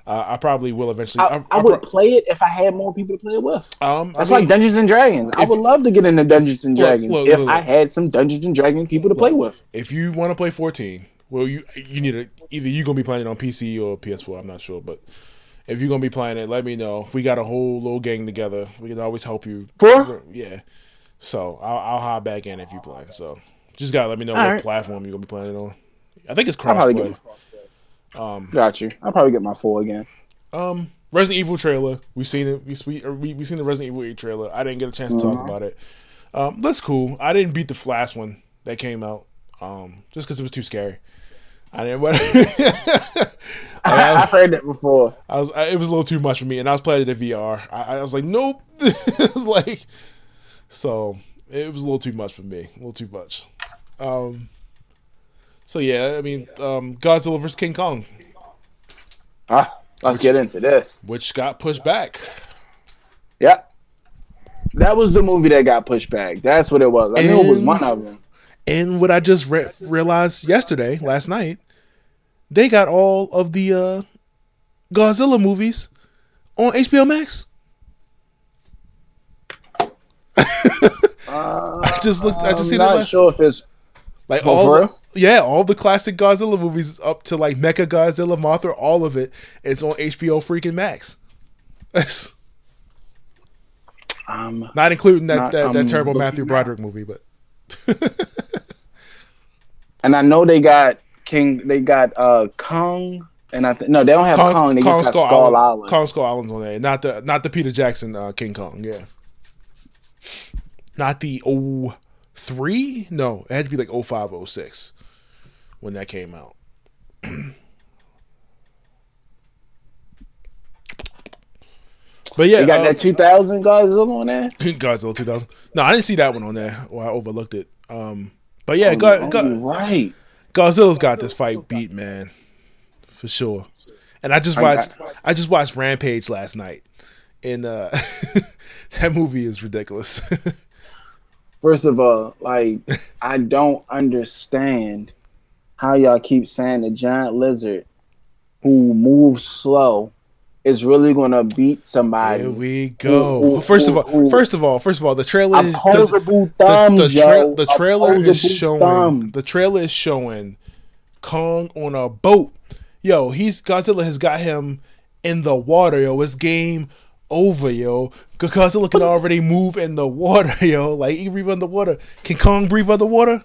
uh, I probably will eventually.
I, I, I would play it if I had more people to play it with.
Um,
That's mean, like Dungeons and Dragons. I would love to get into Dungeons and Dragons look, look, if look, I had some Dungeons and Dragons people to play with.
If you want to play 14, well, you you need to either you're gonna be playing it on PC or PS4. I'm not sure, but if you're gonna be playing it, let me know. We got a whole little gang together. We can always help you.
For?
Yeah. So I'll, I'll hop back in if you play. So just gotta let me know All what right. platform you're gonna be playing it on. I think it's crossplay.
Um, got you. I'll probably get my four again.
Um, Resident Evil trailer. We've seen it. We we we, we seen the Resident Evil 8 trailer. I didn't get a chance to mm-hmm. talk about it. Um, that's cool. I didn't beat the last one that came out. Um, just because it was too scary. I didn't. What?
I, have heard that before.
I was. I, it was a little too much for me, and I was playing it in VR. I, I was like, nope. it was like, so it was a little too much for me. A little too much. Um. So yeah, I mean, um, Godzilla vs King Kong.
Ah, let's which, get into this.
Which got pushed back.
Yep. That was the movie that got pushed back. That's what it was. I and, knew it was one of them.
And what I just re- realized yesterday, last night, they got all of the uh, Godzilla movies on HBO Max.
uh, I
just looked. I just seen
it. Not sure if it's
like all. The, yeah, all the classic Godzilla movies up to like Mecha Godzilla, Mothra, all of it. It's on HBO freaking Max.
um,
not including that not, that, that um, terrible Matthew Broderick movie, but.
and I know they got King. They got uh Kong, and I think no, they don't have Kong. Kong they Kong just got Skull, Skull Island. Island.
Kong Skull Island's on there, not the not the Peter Jackson uh, King Kong. Yeah, not the O three. No, it had to be like 05, 06 when that came out. But yeah,
you got uh, that 2000 Godzilla on there.
Godzilla 2000. No, I didn't see that one on there. Or I overlooked it. Um, but yeah, oh, God,
God, right.
Godzilla's got this fight beat, man, for sure. And I just watched I, just watched Rampage last night, and uh, that movie is ridiculous.
First of all, like I don't understand how y'all keep saying the giant lizard who moves slow is really gonna beat somebody.
Here we go.
Ooh, ooh,
first of all,
ooh.
first of all, first of all, the trailer is the,
Opposable
the, the, tra- the trailer is showing
thumbs.
the trailer is showing Kong on a boat. Yo, he's Godzilla has got him in the water, yo. It's game over, yo. Godzilla can already move in the water, yo. Like he breathe underwater. Can Kong breathe underwater?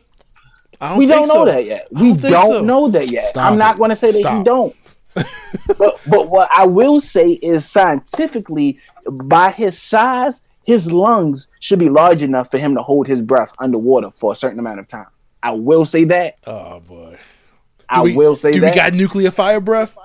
I don't
we don't know
so.
that yet.
I
We
don't think
don't
so.
know that yet.
Stop
I'm not
it.
going to say that
Stop.
he don't. But but what I will say is scientifically, by his size, his lungs should be large enough for him to hold his breath underwater for a certain amount of time. I will say that.
Oh boy.
I
we,
will say
do
that.
we got nuclear fire breath?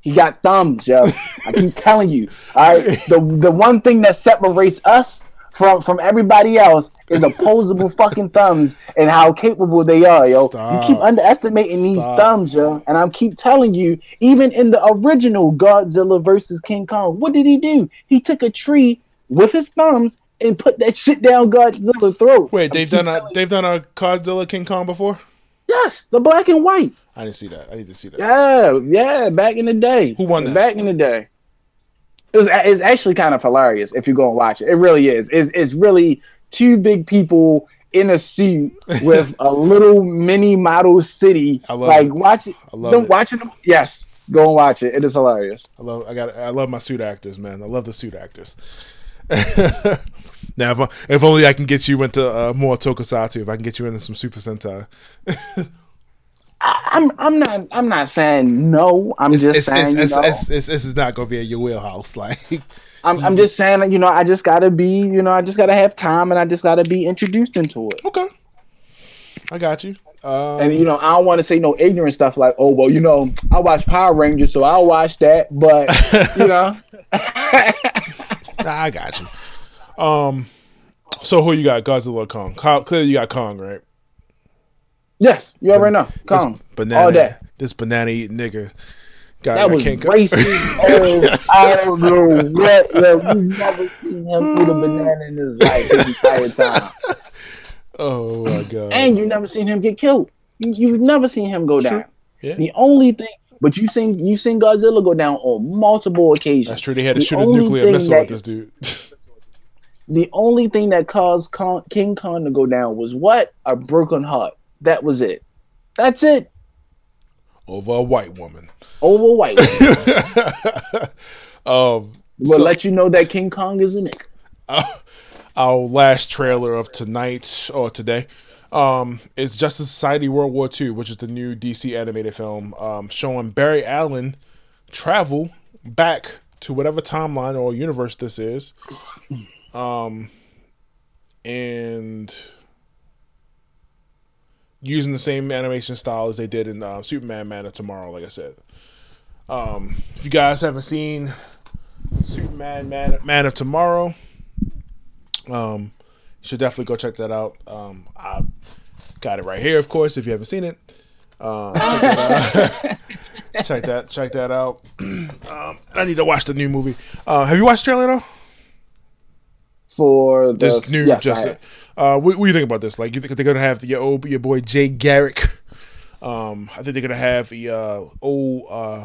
He got thumbs, yo. I keep telling you. All right. The the one thing that separates us from from everybody else is opposable fucking thumbs and how capable they are, yo.
Stop.
You keep underestimating these thumbs, yo. And I'm keep telling you, even in the original Godzilla versus King Kong, what did he do? He took a tree with his thumbs and put that shit down Godzilla's throat.
Wait, they've done a they've done a Godzilla King Kong before?
Yes, the black and white.
I didn't see that. I need to see that.
Yeah, yeah, back in the day.
Who won that?
Back in the day. It was, it's actually kind of hilarious if you go and watch it. It really is. It's, it's really two big people in a suit with a little mini model city.
I love
like
it.
watch it.
I love
Don't
it.
watch it. Yes, go and watch it. It is hilarious.
I love I got I love my suit actors, man. I love the suit actors. now, if, if only I can get you into uh, more Tokusatsu, if I can get you into some Super Sentai.
I'm I'm not I'm not saying no. I'm
It's,
just
it's,
saying
it's,
you know,
it's, it's, this is not going to be in your wheelhouse. Like,
I'm I'm just saying you know I just gotta be you know I just gotta have time and I just gotta be introduced into it.
okay, I got you. Um,
And you know, I don't want to say no ignorant stuff like, "Oh, well, you know, I watch Power Rangers, so I'll watch that." But you know,
nah, I got you. Um, so who you got? Godzilla, Kong. Kong clearly, you got Kong, right?
Yes, you already know. Come,
banana,
all day.
this banana eating nigga. Got,
That
got
was racist. oh, I don't know what. Yo, you never seen him eat a banana in his life his entire time,
oh my god!
and you never seen him get killed. You, you've never seen him go down.
Yeah.
The only thing, but you seen you seen Godzilla go down on multiple occasions.
That's true. They had to
The
shoot a nuclear missile
that-
at this dude.
The only thing that caused Kong, King Kong to go down was what? A broken heart. That was it. That's it.
Over a white woman.
Over a white.
um,
We'll
so-
let you know that King Kong is a nigga.
our last trailer of tonight or today um, is Justice Society World War II, which is the new DC animated film um, showing Barry Allen travel back to whatever timeline or universe this is. Um, and using the same animation style as they did in uh, Superman Man of Tomorrow, like I said. Um, if you guys haven't seen Superman Man, Man of Tomorrow, um, you should definitely go check that out. Um, I got it right here, of course. If you haven't seen it, um, check, that out. check that check that out. um, I need to watch the new movie. Uh, have you watched the trailer though?
For the,
This new
yes, I
just uh, what, what do you think about this? Like, you think they're gonna have your old your boy Jay Garrick? Um, I think they're gonna have the uh, old uh,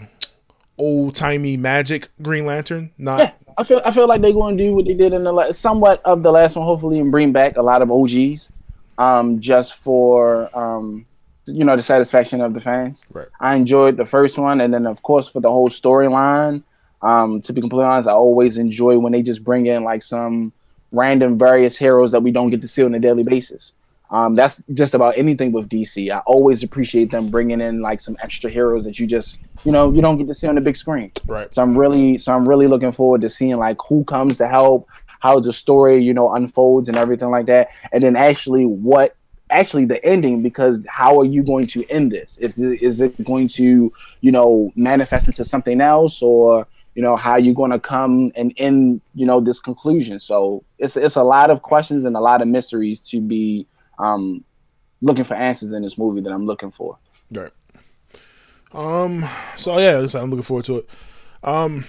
old timey magic Green Lantern. Not
Yeah, I feel I feel like they're going to do what they did in the la- somewhat of the last one, hopefully, and bring back a lot of OGs, um, just for um, you know the satisfaction of the fans.
Right.
I enjoyed the first one, and then of course for the whole storyline. Um, to be completely honest, I always enjoy when they just bring in like some random various heroes that we don't get to see on a daily basis. Um, that's just about anything with DC. I always appreciate them bringing in like some extra heroes that you just you know you don't get to see on the big screen.
right.
So I'm really so I'm really looking forward to seeing like who comes to help, how the story, you know, unfolds and everything like that. And then actually what actually the ending because how are you going to end this? Is is it going to, you know, manifest into something else or you know how you're going to come and end you know this conclusion so it's it's a lot of questions and a lot of mysteries to be um looking for answers in this movie that i'm looking for
Right. Um. So yeah, I'm looking forward to it. Um.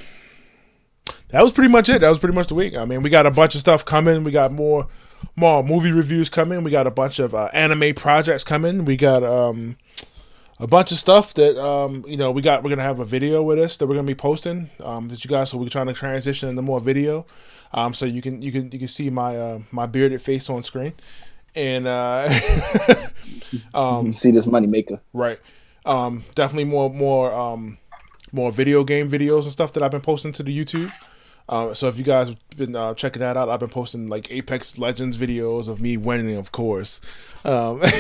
That was pretty much it. That was pretty much the week. I mean, we got a bunch of stuff coming. We got more, more movie reviews coming. We got a bunch of uh, anime projects coming. We got um, a bunch of stuff that um, you know we got. We're gonna have a video with us that we're gonna be posting. Um, that you guys. So we're trying to transition into more video. Um, so you can you can you can see my uh, my bearded face on screen, and uh,
um, see this money maker.
Right. Um, definitely more more um, more video game videos and stuff that I've been posting to the YouTube. Um, so if you guys have been uh, checking that out, I've been posting like Apex Legends videos of me winning, of course. Um,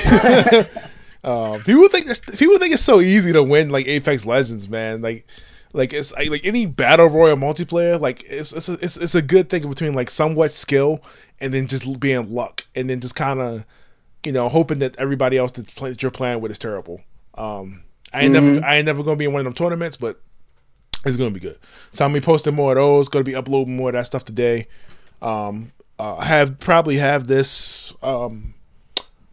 uh, people think people think it's so easy to win like Apex Legends, man. Like, like it's like any battle royal multiplayer. Like it's it's a, it's, it's a good thing between like somewhat skill and then just being luck, and then just kind of you know hoping that everybody else that, play, that you're playing with is terrible. Um, I ain't mm-hmm. never I ain't never gonna be in one of them tournaments, but it's gonna be good. So I'm gonna be posting more of those. Gonna be uploading more of that stuff today. Um, uh, have probably have this um,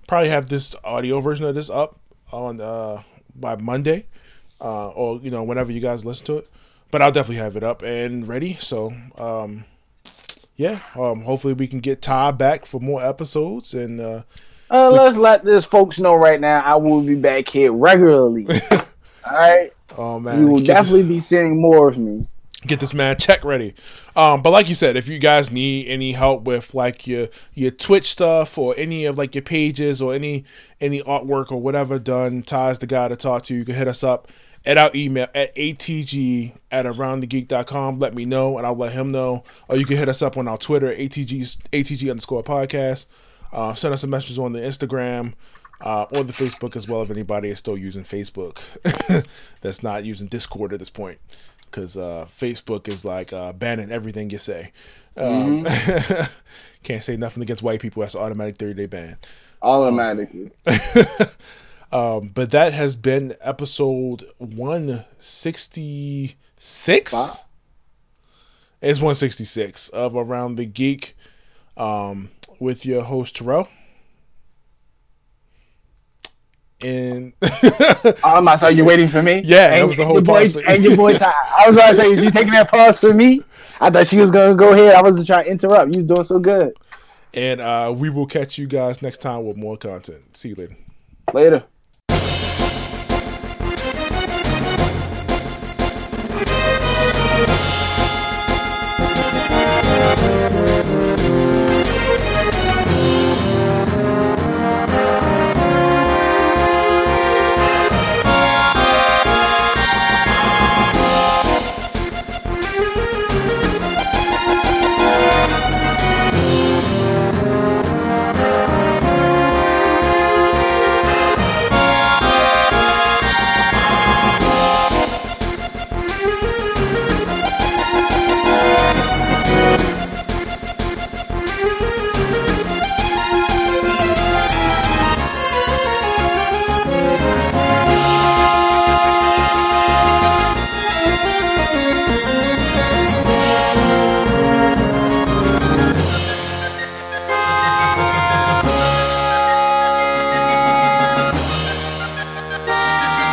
probably have this audio version of this up on uh, by Monday, uh, or you know whenever you guys listen to it. But I'll definitely have it up and ready. So um, yeah, um, hopefully we can get Ty back for more episodes and. Uh,
uh, let's let this folks know right now. I will be back here regularly. All right.
Oh man,
you will definitely be seeing more of me.
Get this man check ready. Um, but like you said, if you guys need any help with like your your Twitch stuff or any of like your pages or any any artwork or whatever done, Ty's the guy to talk to. You can hit us up at our email at atg at aroundthegeek.com. Let me know and I'll let him know. Or you can hit us up on our Twitter, ATG ATG underscore podcast. Uh, send us a message on the Instagram uh, or the Facebook as well if anybody is still using Facebook that's not using Discord at this point because uh, Facebook is like uh, banning everything you say. Um, mm-hmm. can't say nothing against white people. That's automatic 30 day ban.
Automatically.
um, but that has been episode 166. It's 166 of Around the Geek um, with your host, Terrell. And
um, I thought you waiting for me.
Yeah, and, that was the whole
pause. Boy, and your boy Ty. I was about to say, is you taking that pause for me? I thought she was gonna go ahead. I wasn't trying to interrupt. You was doing so good.
And uh, we will catch you guys next time with more content. See you later.
Later.